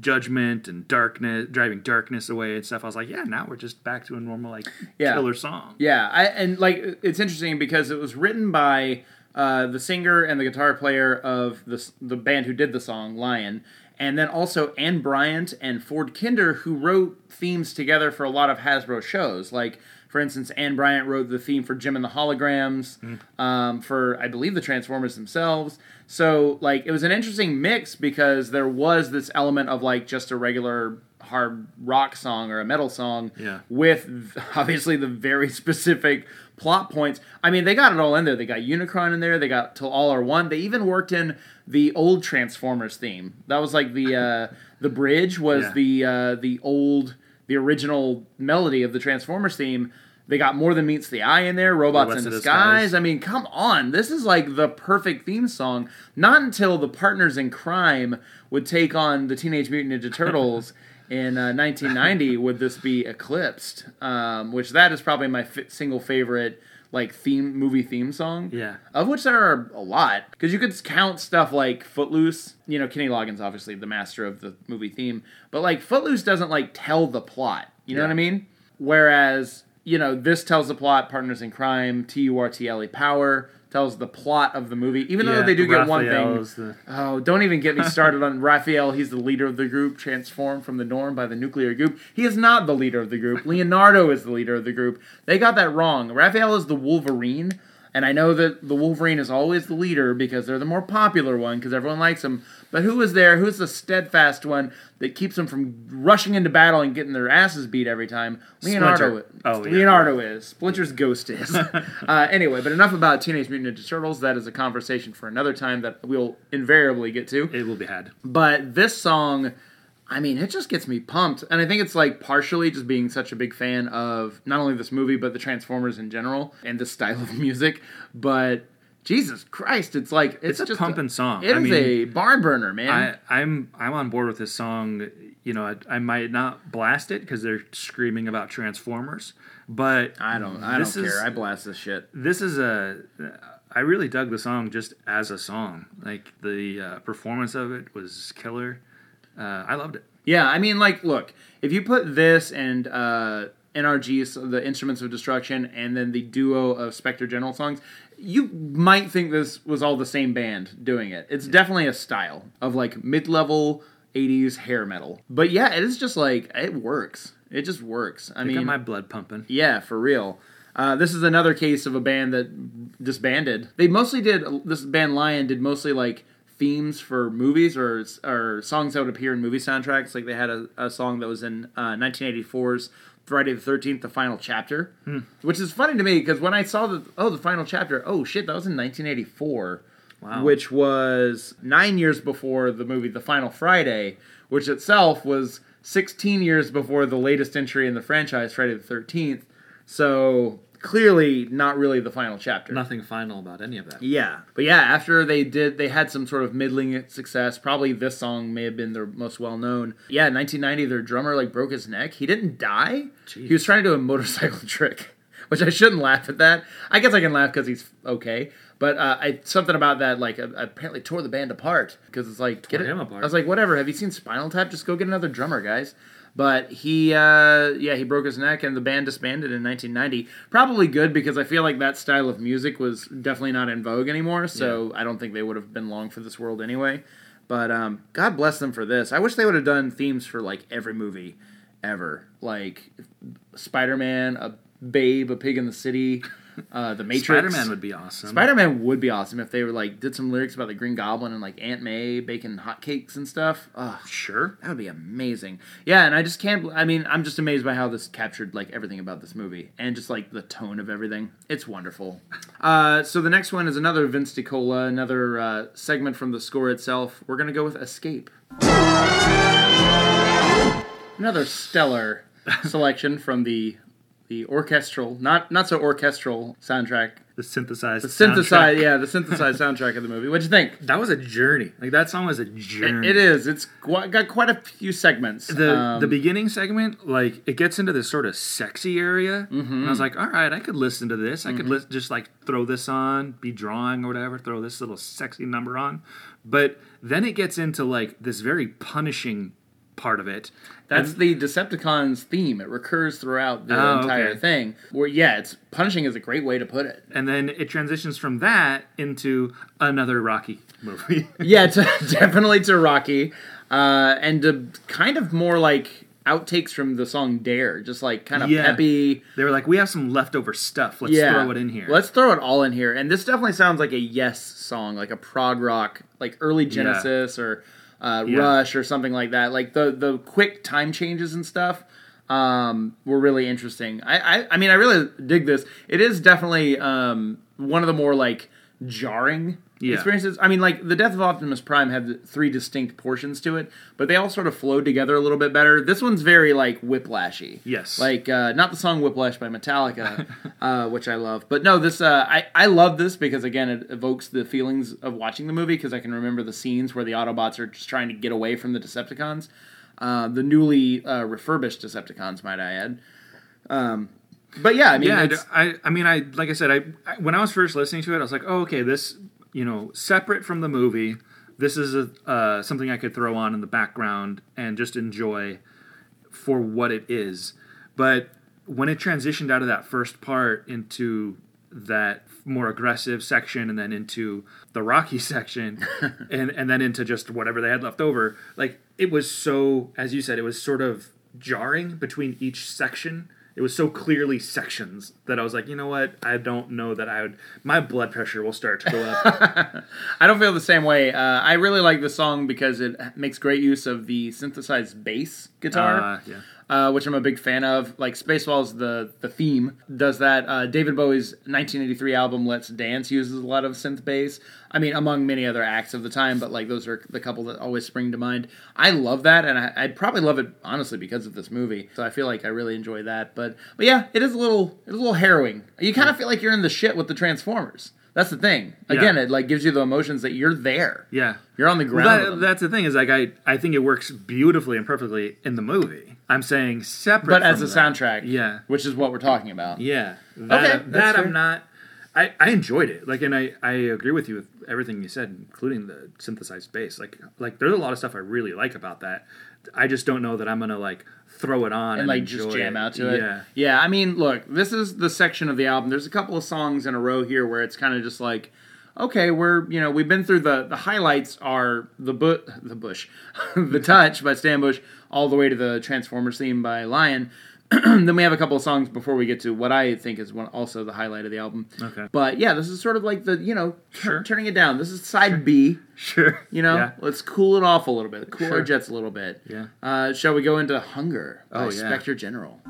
judgment and darkness, driving darkness away and stuff, I was like, yeah, now we're just back to a normal like Yeah. killer song. Yeah, I, and like it's interesting because it was written by uh, the singer and the guitar player of the the band who did the song Lion, and then also Anne Bryant and Ford Kinder who wrote themes together for a lot of Hasbro shows. Like for instance, Anne Bryant wrote the theme for Jem and the Holograms, um, for I believe the Transformers themselves. So like it was an interesting mix because there was this element of like just a regular hard rock song or a metal song Yeah. with (laughs) obviously the very (laughs) specific plot points. I mean, they got it all in there. They got Unicron in there. They got Till All Are One. They even worked in the old Transformers theme. That was like the uh, (laughs) the bridge was Yeah. the uh, the old the original melody of the Transformers theme. They got more than meets the eye in there. Robots, Robots in in disguise. Disguise. I mean, come on. This is like the perfect theme song. Not until the partners in crime would take on the Teenage Mutant Ninja Turtles in uh, 1990 (laughs) would this be eclipsed. Um, which that is probably my fi- single favorite like theme movie theme song. Yeah. Of which there are a lot. Because you could count stuff like Footloose. You know, Kenny Loggins, obviously, the master of the movie theme. But, like, Footloose doesn't, like, tell the plot. You know Yeah. what I mean? Whereas, you know, this tells the plot, Partners in Crime, T U R T L E Power, tells the plot of the movie. Even though they do get one thing. The- Oh, don't even get me (laughs) started on Raphael. He's the leader of the group, transformed from the norm by the nuclear group. He is not the leader of the group. (laughs) Leonardo is the leader of the group. They got that wrong. Raphael is the Wolverine, and I know that the Wolverine is always the leader because they're the more popular one because everyone likes him. But who is there? Who's the steadfast one that keeps them from rushing into battle and getting their asses beat every time? Leonardo. Splinter. Oh, yeah. Leonardo is. Splinter's ghost is. (laughs) uh, anyway, but enough about Teenage Mutant Ninja Turtles. That is a conversation for another time that we'll invariably get to. It will be had. But this song, I mean, it just gets me pumped. And I think it's like partially just being such a big fan of not only this movie, but the Transformers in general and this style of (laughs) music. But Jesus Christ, it's like it's, It's a pumping song. It is I mean, a barn burner, man. I, I'm I'm on board with this song. You know, I, I might not blast it because they're screaming about Transformers, but I, don't. I don't care. is- I blast this shit. this is a. I really dug the song just as a song. Like the uh, performance of it was killer. Uh, I loved it. Yeah, I mean, like, look, if you put this and uh, NRG, so the Instruments of Destruction, and then the duo of Spectre General songs, you might think this was all the same band doing it. It's definitely a style of like mid level 80s hair metal. But yeah, it is just like, it works. It just works. I I mean, got my blood pumping. yeah, for real. Uh, this is another case of a band that disbanded. They mostly did this band Lion did mostly like themes for movies or or songs that would appear in movie soundtracks. Like they had a, a song that was in uh, 1984's Friday the Thirteenth, the final chapter, which is funny to me because when I saw the oh the final chapter, oh shit, that was in 1984 Wow. which was nine years before the movie The Final Friday, which itself was 16 years before the latest entry in the franchise, Friday the 13th. So clearly not really the final chapter. Nothing final about any of that. Yeah. But yeah, after they did, they had some sort of middling success. Probably this song may have been their most well known. Yeah, in 1990, their drummer like broke his neck. He didn't die. Jeez. He was trying to do a motorcycle (laughs) trick, which I shouldn't laugh at that. I guess I can laugh because he's okay. But uh, I something about that like uh, apparently tore the band apart because it's like get Tore it. him apart. I was like, whatever. Have you seen Spinal Tap? Just go get another drummer, guys. But he, uh, yeah, he broke his neck, and the band disbanded in 1990. Probably good because I feel like that style of music was definitely not in vogue anymore. So I don't think they would have been long for this world anyway. But um, God bless them for this. I wish they would have done themes for like every movie ever, like Spider Man, a Babe, a Pig in the City, uh, The Matrix. Spider Man would be awesome. Spider Man would be awesome if they were like did some lyrics about the Green Goblin and like Aunt May baking hotcakes and stuff. Ugh, Sure. that would be amazing. Yeah, and I just can't. I mean, I'm just amazed by how this captured like everything about this movie and just like the tone of everything. It's wonderful. (laughs) Uh, so the next one is another Vince DiCola, another uh, segment from the score itself. We're gonna go with Escape. Another stellar (laughs) selection from the the orchestral, not not so orchestral soundtrack. The synthesized. The synthesized, soundtrack. yeah, the synthesized soundtrack of the movie. What'd you think? That was a journey. Like that song was a It, journey. it is. It's qu- got quite a few segments. the Um, the beginning segment, like it gets into this sort of sexy area, Mm-hmm. and I was like, all right, I could listen to this. I could lis- just like throw this on, be drawing or whatever, throw this little sexy number on. But then it gets into like this very punishing part of it. That's And- the Decepticons theme. It recurs throughout the Oh, entire okay. thing. Where yeah, it's punishing is a great way to put it. and then it transitions from that into another Rocky movie. (laughs) Yeah, to, definitely to Rocky, uh, and to kind of more like outtakes from the song Dare, just like kind of Yeah. peppy. they were like, we have some leftover stuff. Let's yeah, throw it in here. Let's throw it all in here. And this definitely sounds like a Yes song, like a prog rock, like early Genesis or uh, Yeah. Rush or something like that. Like the the quick time changes and stuff um, were really interesting. I, I I mean I really dig this. It is definitely um, one of the more like jarring Yeah. experiences. I mean, like the Death of Optimus Prime had three distinct portions to it, but they all sort of flowed together a little bit better. This one's very like whiplashy. Yes. like uh, not the song "Whiplash" by Metallica, (laughs) uh, which I love, but no, this uh, I I love this because again it evokes the feelings of watching the movie because I can remember the scenes where the Autobots are just trying to get away from the Decepticons, uh, the newly uh, refurbished Decepticons, might I add. Um, but yeah, I mean, yeah, I, I mean, I like I said, I, I when I was first listening to it, I was like, oh, okay, this, you know, separate from the movie, this is a uh, something I could throw on in the background and just enjoy for what it is. But when it transitioned out of that first part into that more aggressive section and then into the rocky (laughs) section (laughs) and and then into just whatever they had left over like it was so as you said it was sort of jarring between each section it was so clearly sections that I was like, you know what? I don't know that I would. My blood pressure will start to go up. (laughs) I don't feel the same way. Uh, I really like the song because it makes great use of the synthesized bass guitar. Uh, yeah. Uh, which I'm a big fan of. Like Spaceballs, the the theme does that. Uh, David Bowie's 1983 album Let's Dance uses a lot of synth bass. I mean, among many other acts of the time, but like those are the couple that always spring to mind. I love that, and I, I'd probably love it honestly because of this movie. So I feel like I really enjoy that. But but yeah, it is a little it is a little harrowing. You kind of feel like you're in the shit with the Transformers. That's the thing. Again, Yeah. it like gives you the emotions that you're there. Yeah. You're on the ground. Well, that, that's the thing is like I I think it works beautifully and perfectly in the movie. I'm saying separate, but as a that. soundtrack, Yeah. which is what we're talking about. Yeah, that, Okay, that fair. I'm not. I, I enjoyed it. Like, and I, I agree with you with everything you said, including the synthesized bass. Like, like there's a lot of stuff I really like about that. I just don't know that I'm gonna like throw it on and, and like just jam it. out to it. Yeah, yeah. I mean, look, this is the section of the album. There's a couple of songs in a row here where it's kind of just like, okay, we're you know we've been through the the highlights are the bu- the bush, (laughs) the touch by Stan Bush, all the way to the Transformers theme by Lion. (clears throat) then we have a couple of songs before we get to what I think is one also the highlight of the album. Okay. But yeah, this is sort of like the you know Sure. turning it down. This is side B. sure. You know, Yeah. let's cool it off a little bit, cool our jets a little bit. Yeah. Uh, shall we go into Hunger by Oh, yeah. Spectre General?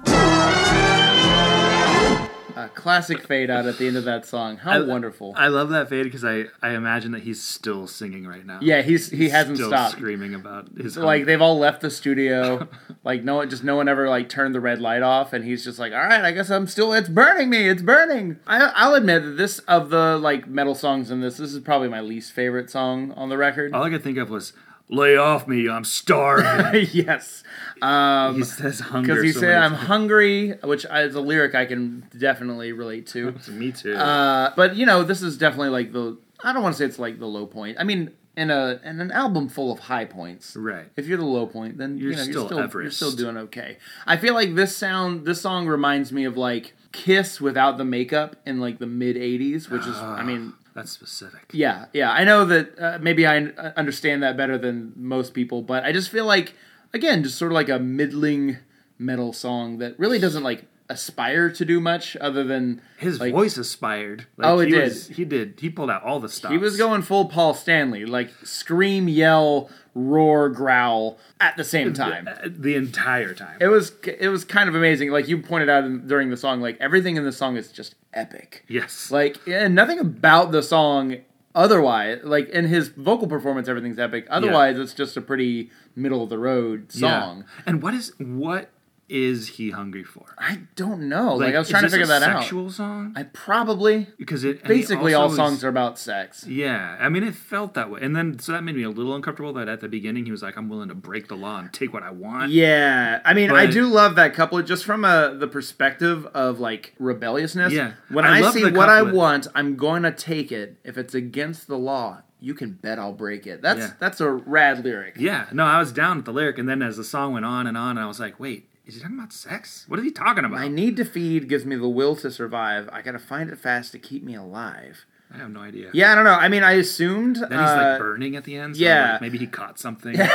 A classic fade out at the end of that song. How I- wonderful! I love that fade because I, I imagine that he's still singing right now. yeah, he's he hasn't still stopped. screaming about his like hunger. they've all left the studio. (laughs) like no one, just no one ever like turned the red light off, and he's just like, "All right, I guess I'm still. It's burning me. It's burning." I, I'll admit that this of the like metal songs in this, this is probably my least favorite song on the record. all I could think of was "Lay off me, I'm starving." (laughs) yes. Um, he says hunger because you so say I'm times. hungry, which is a lyric I can definitely relate (laughs) to. Me too. Uh, but you know, this is definitely like the I don't want to say it's like the low point. I mean, in a in an album full of high points, right. if you're the low point, then You're you know still you're still you're still doing okay. I feel like this sound this song reminds me of like Kiss without the makeup in like the mid '80s, which is I mean. That's specific. Yeah, yeah. I know that uh, maybe I uh, understand that better than most people, but I just feel like, again, just sort of like a middling metal song that really doesn't like aspire to do much other than His like, voice aspired. Like, Oh, it he did. Was, he did. He pulled out all the stops. He was going full Paul Stanley, like scream, yell, roar, growl at the same time. Uh, the entire time. It was it was kind of amazing. Like you pointed out in, during the song, like everything in the song is just epic. yes. Like and nothing about the song otherwise like in his vocal performance everything's epic. Otherwise it's just a pretty middle of the road Yeah. song. And what is what is he hungry for? I don't know. Like, I was trying to figure that out. sexual song? I probably Because it basically all songs are about sex. Yeah, I mean, it felt that way, and then so that made me a little uncomfortable. That at the beginning he was like, "I'm willing to break the law and take what I want." Yeah, I mean, I do love that couplet just from a, the perspective of like rebelliousness. Yeah. when I I, see what I want, I'm going to take it. If it's against the law, you can bet I'll break it. That's Yeah. that's a rad lyric. Yeah, no, I was down with the lyric, and then as the song went on and on, I was like, "Wait, is he talking about sex? What is he talking about?" My need to feed gives me the will to survive. I gotta find it fast to keep me alive. I have no idea. Yeah, I don't know. I mean, I assumed. Then he's uh, like burning at the end. So yeah. like, maybe he caught something. (laughs)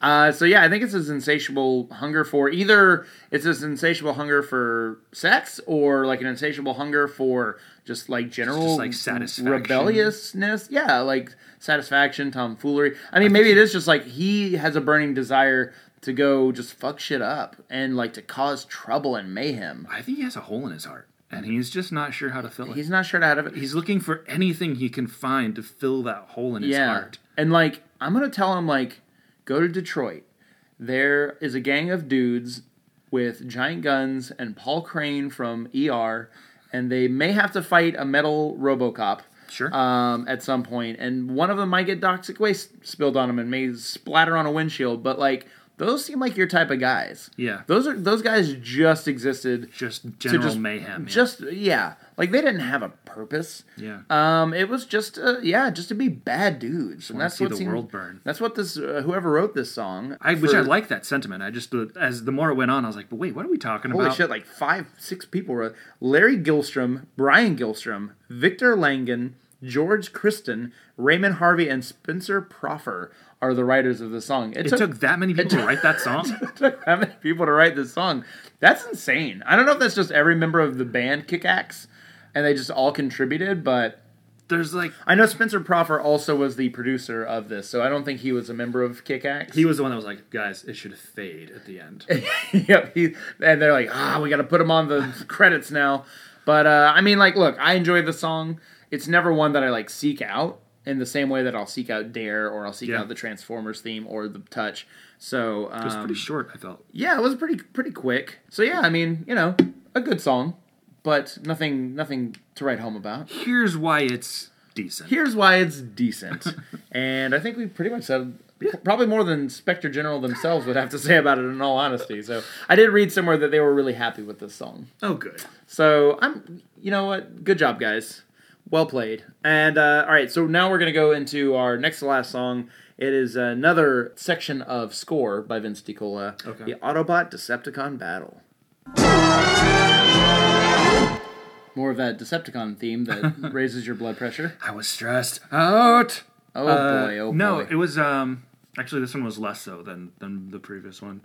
Uh, so yeah, I think it's a insatiable hunger for either it's a insatiable hunger for sex or like an insatiable hunger for just like general Just, like, satisfaction. rebelliousness. Yeah, like satisfaction, tomfoolery. I mean, maybe it is just like he has a burning desire to go just fuck shit up and like to cause trouble and mayhem. I think he has a hole in his heart. and he's just not sure how to fill it. He's not sure how to. He's looking for anything he can find to fill that hole in his yeah. heart. And like, I'm gonna tell him like, go to Detroit. There is a gang of dudes with giant guns and Paul McCrane from ER, and they may have to fight a metal RoboCop. Sure. Um, at some point, and one of them might get toxic waste spilled on him and may splatter on a windshield. But like, those seem like your type of guys. Yeah. Those are those guys just existed just general just mayhem. yeah. Just yeah, like they didn't have a purpose. Yeah. Um, it was just uh, yeah, just to be bad dudes, and that's what the seemed- world burn. That's what this uh, whoever wrote this song. I which I like that sentiment. I just uh, as the more it went on, I was like, but wait, what are we talking Holy about? shit! Like five, six people wrote. Larry Gillstrom, Brian Gillstrom, Victor Langen, George Criston, Raymond Harvey, and Spencer Proffer are the writers of the song. It took that many people to write that song. (laughs) it took that many people to write this song. That's insane. I don't know if that's just every member of the band Kickaxe, and they just all contributed, but There's like I know Spencer Proffer also was the producer of this, so I don't think he was a member of Kickaxe. he was the one that was like, guys, it should fade at the end. (laughs) yep. He, and they're like, ah, we got to put him on the credits now. But uh, I mean, like, look, I enjoy the song. It's never one that I like seek out in the same way that I'll seek out Dare or I'll seek Yeah. out the Transformers theme or the Touch. So um, It was pretty short. I felt. yeah, it was pretty pretty quick. So yeah, I mean, you know, a good song, but nothing nothing to write home about. Here's why it's decent. Here's why it's decent, (laughs) and I think we pretty much said probably more than Spectre General themselves would have to say about it. In all honesty, so I did read somewhere that they were really happy with this song. Oh, good. So I'm, you know what? Good job, guys. Well played. And uh, all right, so now we're gonna go into our next to last song. It is another section of score by Vince DiCola. Okay. The Autobot Decepticon battle. More of that Decepticon theme that (laughs) raises your blood pressure. I was stressed out. Oh Uh, boy! Oh boy. no, boy! it was um. Actually, this one was less so than than the previous one.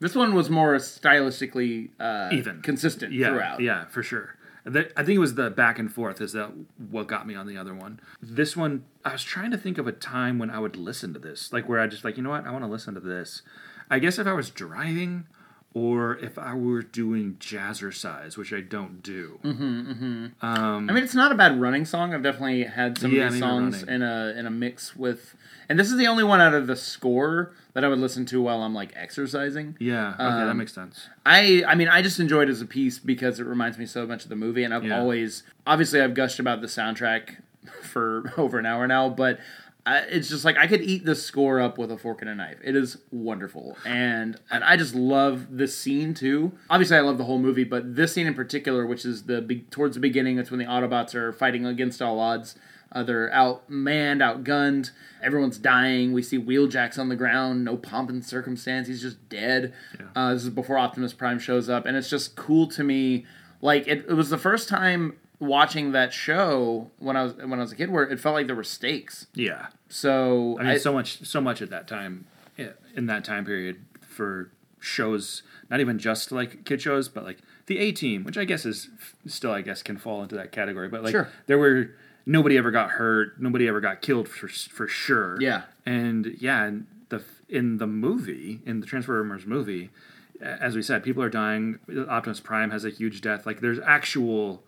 this one was more stylistically uh, Even. consistent Yeah, throughout. yeah, for sure. I think it was the back and forth is that what got me on the other one. This one, I was trying to think of a time when I would listen to this, like where I just like, you know what, I want to listen to this. I guess if I was driving, or if I were doing jazzercise, which I don't do. Mm-hmm. Um, I mean, it's not a bad running song. I've definitely had some Yeah, of these songs in a in a mix with, and this is the only one out of the score that I would listen to while I'm like exercising. yeah, okay, that um, makes sense. I I mean, I just enjoy it as a piece because it reminds me so much of the movie, and I've Yeah. always obviously I've gushed about the soundtrack (laughs) for over an hour now, but. I, it's just like I could eat this score up with a fork and a knife. It is wonderful, and and I just love this scene too. Obviously, I love the whole movie, but this scene in particular, which is the be- towards the beginning, it's when the Autobots are fighting against all odds. Uh, they're outmanned, outgunned. Everyone's dying. We see Wheeljacks on the ground. No pomp and circumstance. He's just dead. Uh, this is before Optimus Prime shows up, and it's just cool to me. Like it, it was the first time watching that show when I was when I was a kid, where it felt like there were stakes. Yeah, So I mean, I- so much, so much at that time, in that time period for shows, not even just like kid shows, but like the A Team, which I guess is still, I guess, can fall into that category. But like, Sure. there were nobody ever got hurt, nobody ever got killed for for sure. Yeah. and yeah, and the in the movie, in the Transformers movie, as we said, people are dying. Optimus Prime has a huge death. Like, there's actual.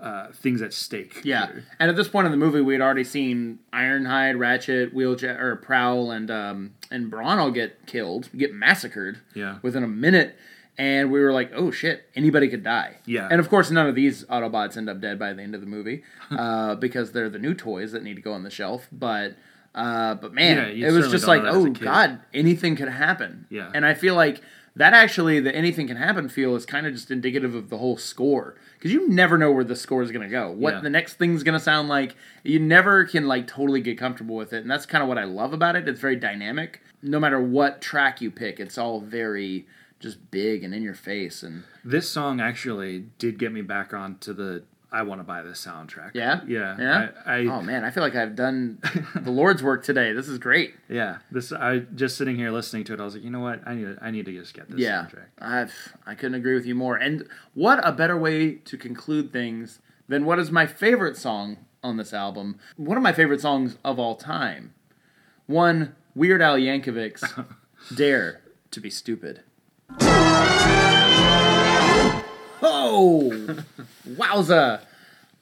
Uh, things at stake. Yeah, here. and at this point in the movie, we had already seen Ironhide, Ratchet, Wheeljack, or Prowl, and um, and Brawn all get killed, get massacred. Yeah. within a minute, and we were like, "Oh shit, anybody could die." Yeah. and of course, none of these Autobots end up dead by the end of the movie (laughs) uh, because they're the new toys that need to go on the shelf. But uh, but man, Yeah, it was just like, know that as oh god, anything could happen. Yeah. and I feel like. That actually, the anything can happen feel is kind of just indicative of the whole score because you never know where the score is going to go. What Yeah. the next thing's going to sound like. You never can like totally get comfortable with it, and that's kind of what I love about it. It's very dynamic. No matter what track you pick, it's all very just big and in your face. And This song actually did get me back onto the I want to buy this soundtrack. yeah, Yeah. yeah. I, I oh man, I feel like I've done the Lord's work today. This is great. yeah. This I just sitting here listening to it. I was like, you know what? I need to, I need to just get this Yeah, soundtrack. I've I couldn't agree with you more. And what a better way to conclude things than what is my favorite song on this album? One of my favorite songs of all time. One Weird Al Yankovic's (laughs) "Dare to Be Stupid." Oh, wowza!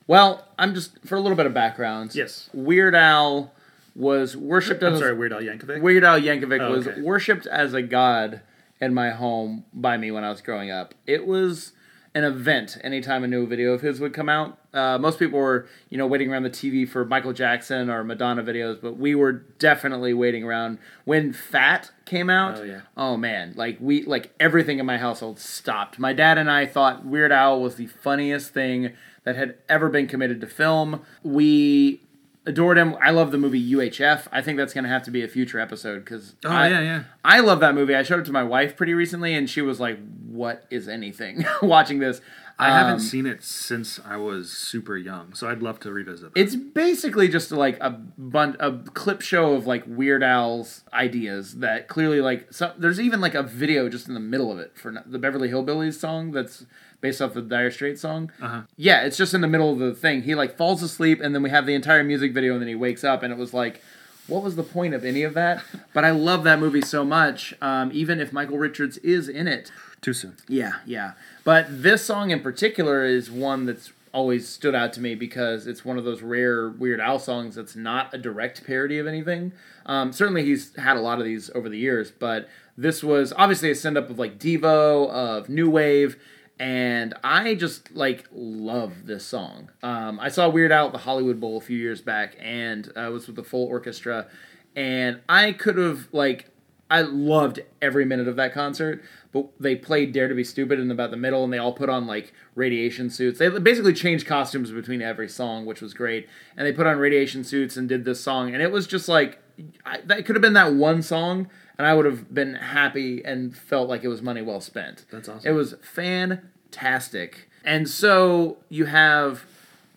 Well, I'm just for a little bit of background. Yes. Weird Al was worshipped I'm as sorry, Weird Al Yankovic. Weird Al Yankovic Oh, was okay. worshipped as a god in my home by me when I was growing up. It was an event anytime a new video of his would come out. Uh, most people were, you know, waiting around the TV for Michael Jackson or Madonna videos, but we were definitely waiting around when Fat came out. Oh, yeah. Oh man, like we like everything in my household stopped. My dad and I thought Weird Al was the funniest thing that had ever been committed to film. We adored him. I love the movie UHF. I think that's going to have to be a future episode because Oh, I, yeah, yeah. I love that movie. I showed it to my wife pretty recently, and she was like, "What is anything?" (laughs) Watching this, I haven't Um, seen it since I was super young, so I'd love to revisit. That. It's basically just like a bun- a clip show of like Weird Al's ideas that clearly like some, there's even like a video just in the middle of it for the Beverly Hillbillies song that's based off the Dire Straits song. Uh-huh. Yeah, it's just in the middle of the thing. He like falls asleep and then we have the entire music video and then he wakes up and it was like what was the point of any of that? (laughs) But I love that movie so much, um, even if Michael Richards is in it. Too soon. Yeah, yeah. But this song in particular is one that's always stood out to me because it's one of those rare Weird Al songs that's not a direct parody of anything. Um, certainly, he's had a lot of these over the years, but this was obviously a send up of like Devo, of New Wave, and I just like love this song. Um, I saw Weird Al at the Hollywood Bowl a few years back, and I was with the full orchestra, and I could have like I loved every minute of that concert, but they played Dare to Be Stupid in about the middle, and they all put on like radiation suits. They basically changed costumes between every song, which was great. And they put on radiation suits and did this song, and it was just like I, that could have been that one song, and I would have been happy and felt like it was money well spent. That's awesome. It was fantastic. And so you have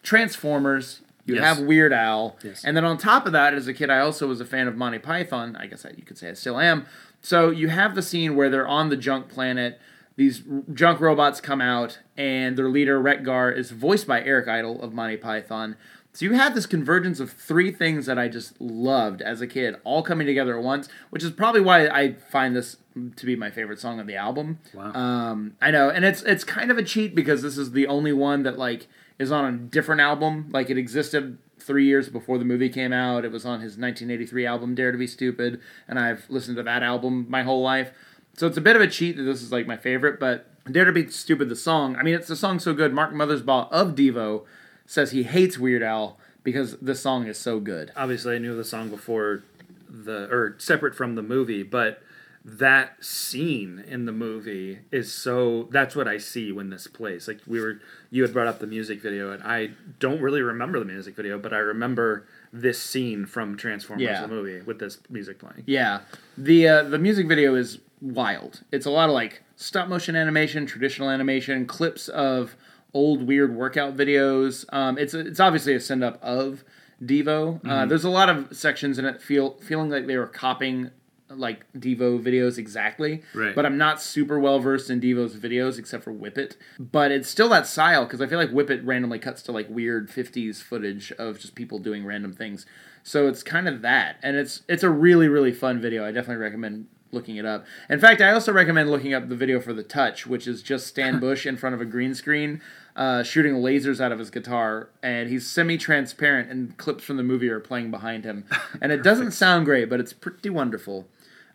Transformers, you Yes. have Weird Al, Yes. and then on top of that, as a kid, I also was a fan of Monty Python. I guess I, you could say I still am. So you have the scene where they're on the junk planet. These junk robots come out, and their leader Wreck-Gar is voiced by Eric Idle of Monty Python. So you have this convergence of three things that I just loved as a kid, all coming together at once, which is probably why I find this to be my favorite song on the album. Wow. Um, I know, and it's it's kind of a cheat because this is the only one that like is on a different album. Like it existed three years before the movie came out. It was on his 1983 album Dare to Be Stupid, and I've listened to that album my whole life. So it's a bit of a cheat that this is like my favorite. But Dare to Be Stupid, the song. I mean, it's a song so good. Mark Mothersbaugh of Devo says he hates Weird Al because the song is so good. Obviously, I knew the song before the or separate from the movie, but that scene in the movie is so that's what I see when this plays. Like we were you had brought up the music video and I don't really remember the music video, but I remember this scene from Transformers Yeah. the movie with this music playing. Yeah, the uh, the music video is wild. It's a lot of like stop motion animation, traditional animation, clips of old weird workout videos. Um, it's it's obviously a send up of Devo. Uh, there's a lot of sections in it feel feeling like they were copying like Devo videos exactly. Right. But I'm not super well versed in Devo's videos except for Whip It. But it's still that style because I feel like Whip It randomly cuts to like weird 50s footage of just people doing random things. So it's kind of that, and it's it's a really really fun video. I definitely recommend looking it up. In fact, I also recommend looking up the video for the Touch, which is just Stan (laughs) Bush in front of a green screen. Uh, shooting lasers out of his guitar, and he's semi-transparent, and clips from the movie are playing behind him, (laughs) and it doesn't sound great, but it's pretty wonderful.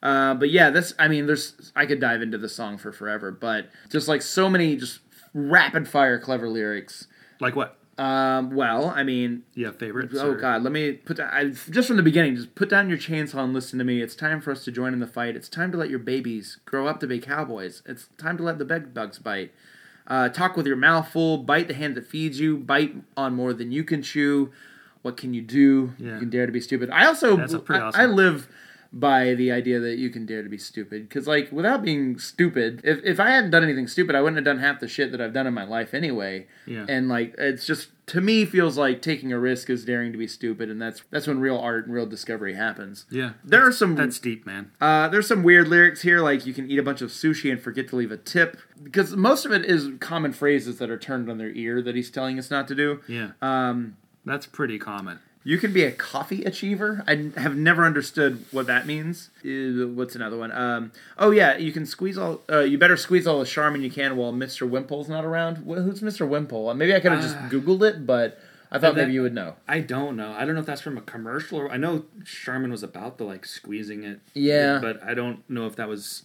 Uh, but yeah, this I mean, there's I could dive into the song for forever, but just like so many just rapid fire clever lyrics. Like what? Um, well, I mean, yeah, favorites? oh or- god, let me put down, I, just from the beginning. Just put down your chainsaw and listen to me. It's time for us to join in the fight. It's time to let your babies grow up to be cowboys. It's time to let the bed bugs bite. Uh, talk with your mouth full. Bite the hand that feeds you. Bite on more than you can chew. What can you do? Yeah. You can dare to be stupid. I also That's pretty I, awesome. I live by the idea that you can dare to be stupid because like without being stupid if, if i hadn't done anything stupid i wouldn't have done half the shit that i've done in my life anyway Yeah. and like it's just to me feels like taking a risk is daring to be stupid and that's that's when real art and real discovery happens Yeah. there are some That's deep, man. uh, there's some weird lyrics here, like you can eat a bunch of sushi and forget to leave a tip, because most of it is common phrases that are turned on their ear that he's telling us not to do. Yeah. Um, That's pretty common. You can be a coffee achiever. I have never understood what that means. Uh, What's another one? Um, oh yeah, you can squeeze all. Uh, you better squeeze all the Charmin you can while Mr. Wimple's not around. Wh- Who's Mr. Wimple? Uh, Maybe I could have just Googled it, but I thought that- maybe you would know. I don't know. I don't know if that's from a commercial or I know Charmin was about the like squeezing it. Yeah. But I don't know if that was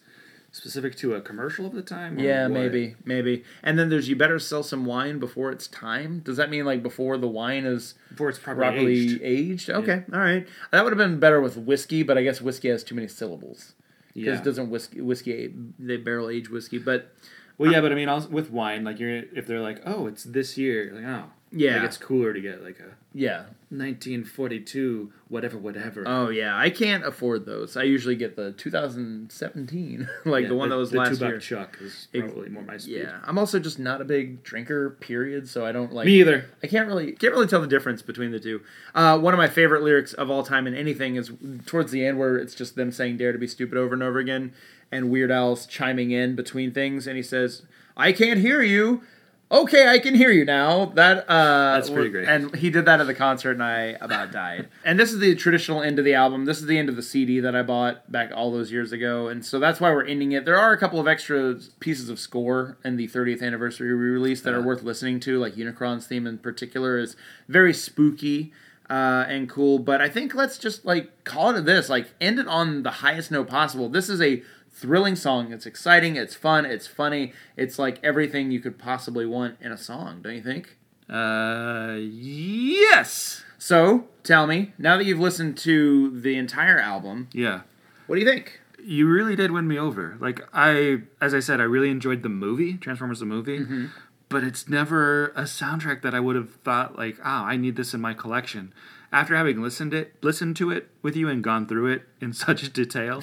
specific to a commercial of the time. Yeah, what. maybe, maybe. And then there's you better sell some wine before it's time. Does that mean like before the wine is Before it's properly, properly aged. aged? Okay, all right. That would have been better with whiskey, but I guess whiskey has too many syllables. Because Yeah. doesn't whiskey whiskey they barrel age whiskey, but Well, yeah, but I mean, also with wine, like you're if they're like, oh, it's this year, like oh, Yeah. like it's cooler to get like a yeah. 1942 whatever whatever. Oh yeah, I can't afford those. I usually get the 2017, (laughs) like Yeah, the one that was the last two year. chuck is probably more my speed. Yeah, I'm also just not a big drinker. Period. So I don't like. Me either. I can't really can't really tell the difference between the two. Uh, one of my favorite lyrics of all time in anything is towards the end where it's just them saying "Dare to be stupid" over and over again, and Weird Al's chiming in between things, and he says, "I can't hear you." Okay, I can hear you now. That uh, That's pretty great. And he did that at the concert, and I about (laughs) died. and this is the traditional end of the album. This is the end of the CD that I bought back all those years ago, and so that's why we're ending it. There are a couple of extra pieces of score in the 30th anniversary re-release that are worth listening to, like Unicron's theme in particular is very spooky. Uh, and cool, but I think let's just like call it this, like end it on the highest note possible. This is a thrilling song. It's exciting, it's fun, it's funny, it's like everything you could possibly want in a song, don't you think? Uh, yes. So, tell me, now that you've listened to the entire album, Yeah. what do you think? You really did win me over. Like I, as I said, I really enjoyed the movie Transformers the movie, Mm-hmm. but it's never a soundtrack that I would have thought like, oh, I need this in my collection. After having listened it, listened to it with you and gone through it in (laughs) such detail,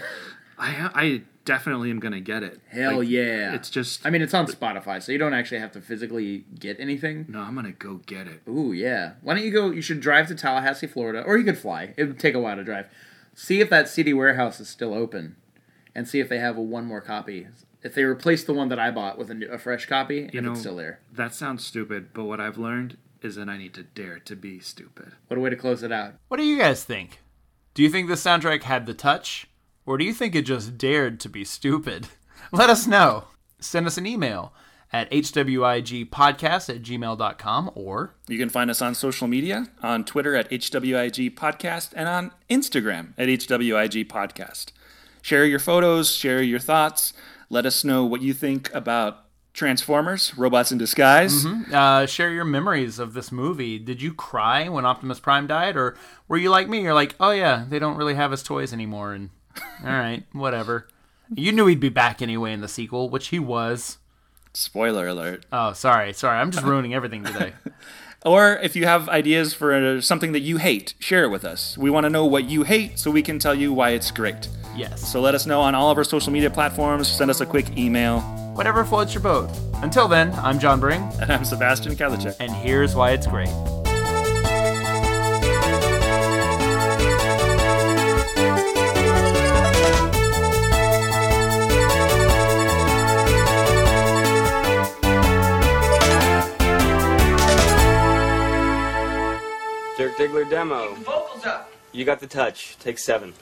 I, I definitely am gonna get it. Hell Like, yeah. It's just, I mean, it's on Spotify, so you don't actually have to physically get anything. no, I'm gonna go get it. Ooh, yeah. Why don't you go? You should drive to Tallahassee, Florida, or you could fly. It would take a while to drive. See if that CD warehouse is still open, and see if they have a one more copy. If they replace the one that I bought with a, new, a fresh copy, if know- it's still there. That sounds stupid, but what I've learned is that I need to dare to be stupid. What a way to close it out. What do you guys think? Do you think the soundtrack had the touch? Or do you think it just dared to be stupid? (laughs) Let us know. Send us an email at hwigpodcast at gmail.com or You can find us on social media on Twitter at hwigpodcast and on Instagram at hwigpodcast Share your photos, share your thoughts. Let us know what you think about Transformers, Robots in Disguise. uh, share your memories of this movie. Did you cry when Optimus Prime died? Or were you like me? You're like, oh yeah, they don't really have his toys anymore. And all right, whatever. You knew he'd be back anyway in the sequel, which he was. Spoiler alert. Oh, sorry, sorry. I'm just (laughs) ruining everything today. Or if you have ideas for uh, something that you hate, share it with us. We want to know what you hate so we can tell you why it's great. Yes. So let us know on all of our social media platforms. Send us a quick email. Whatever floats your boat. Until then, I'm John Bring, (laughs) And I'm Sebastian Kalicek. and here's why it's great. Dirk Diggler demo. Vocals up. You got the touch. Take seven.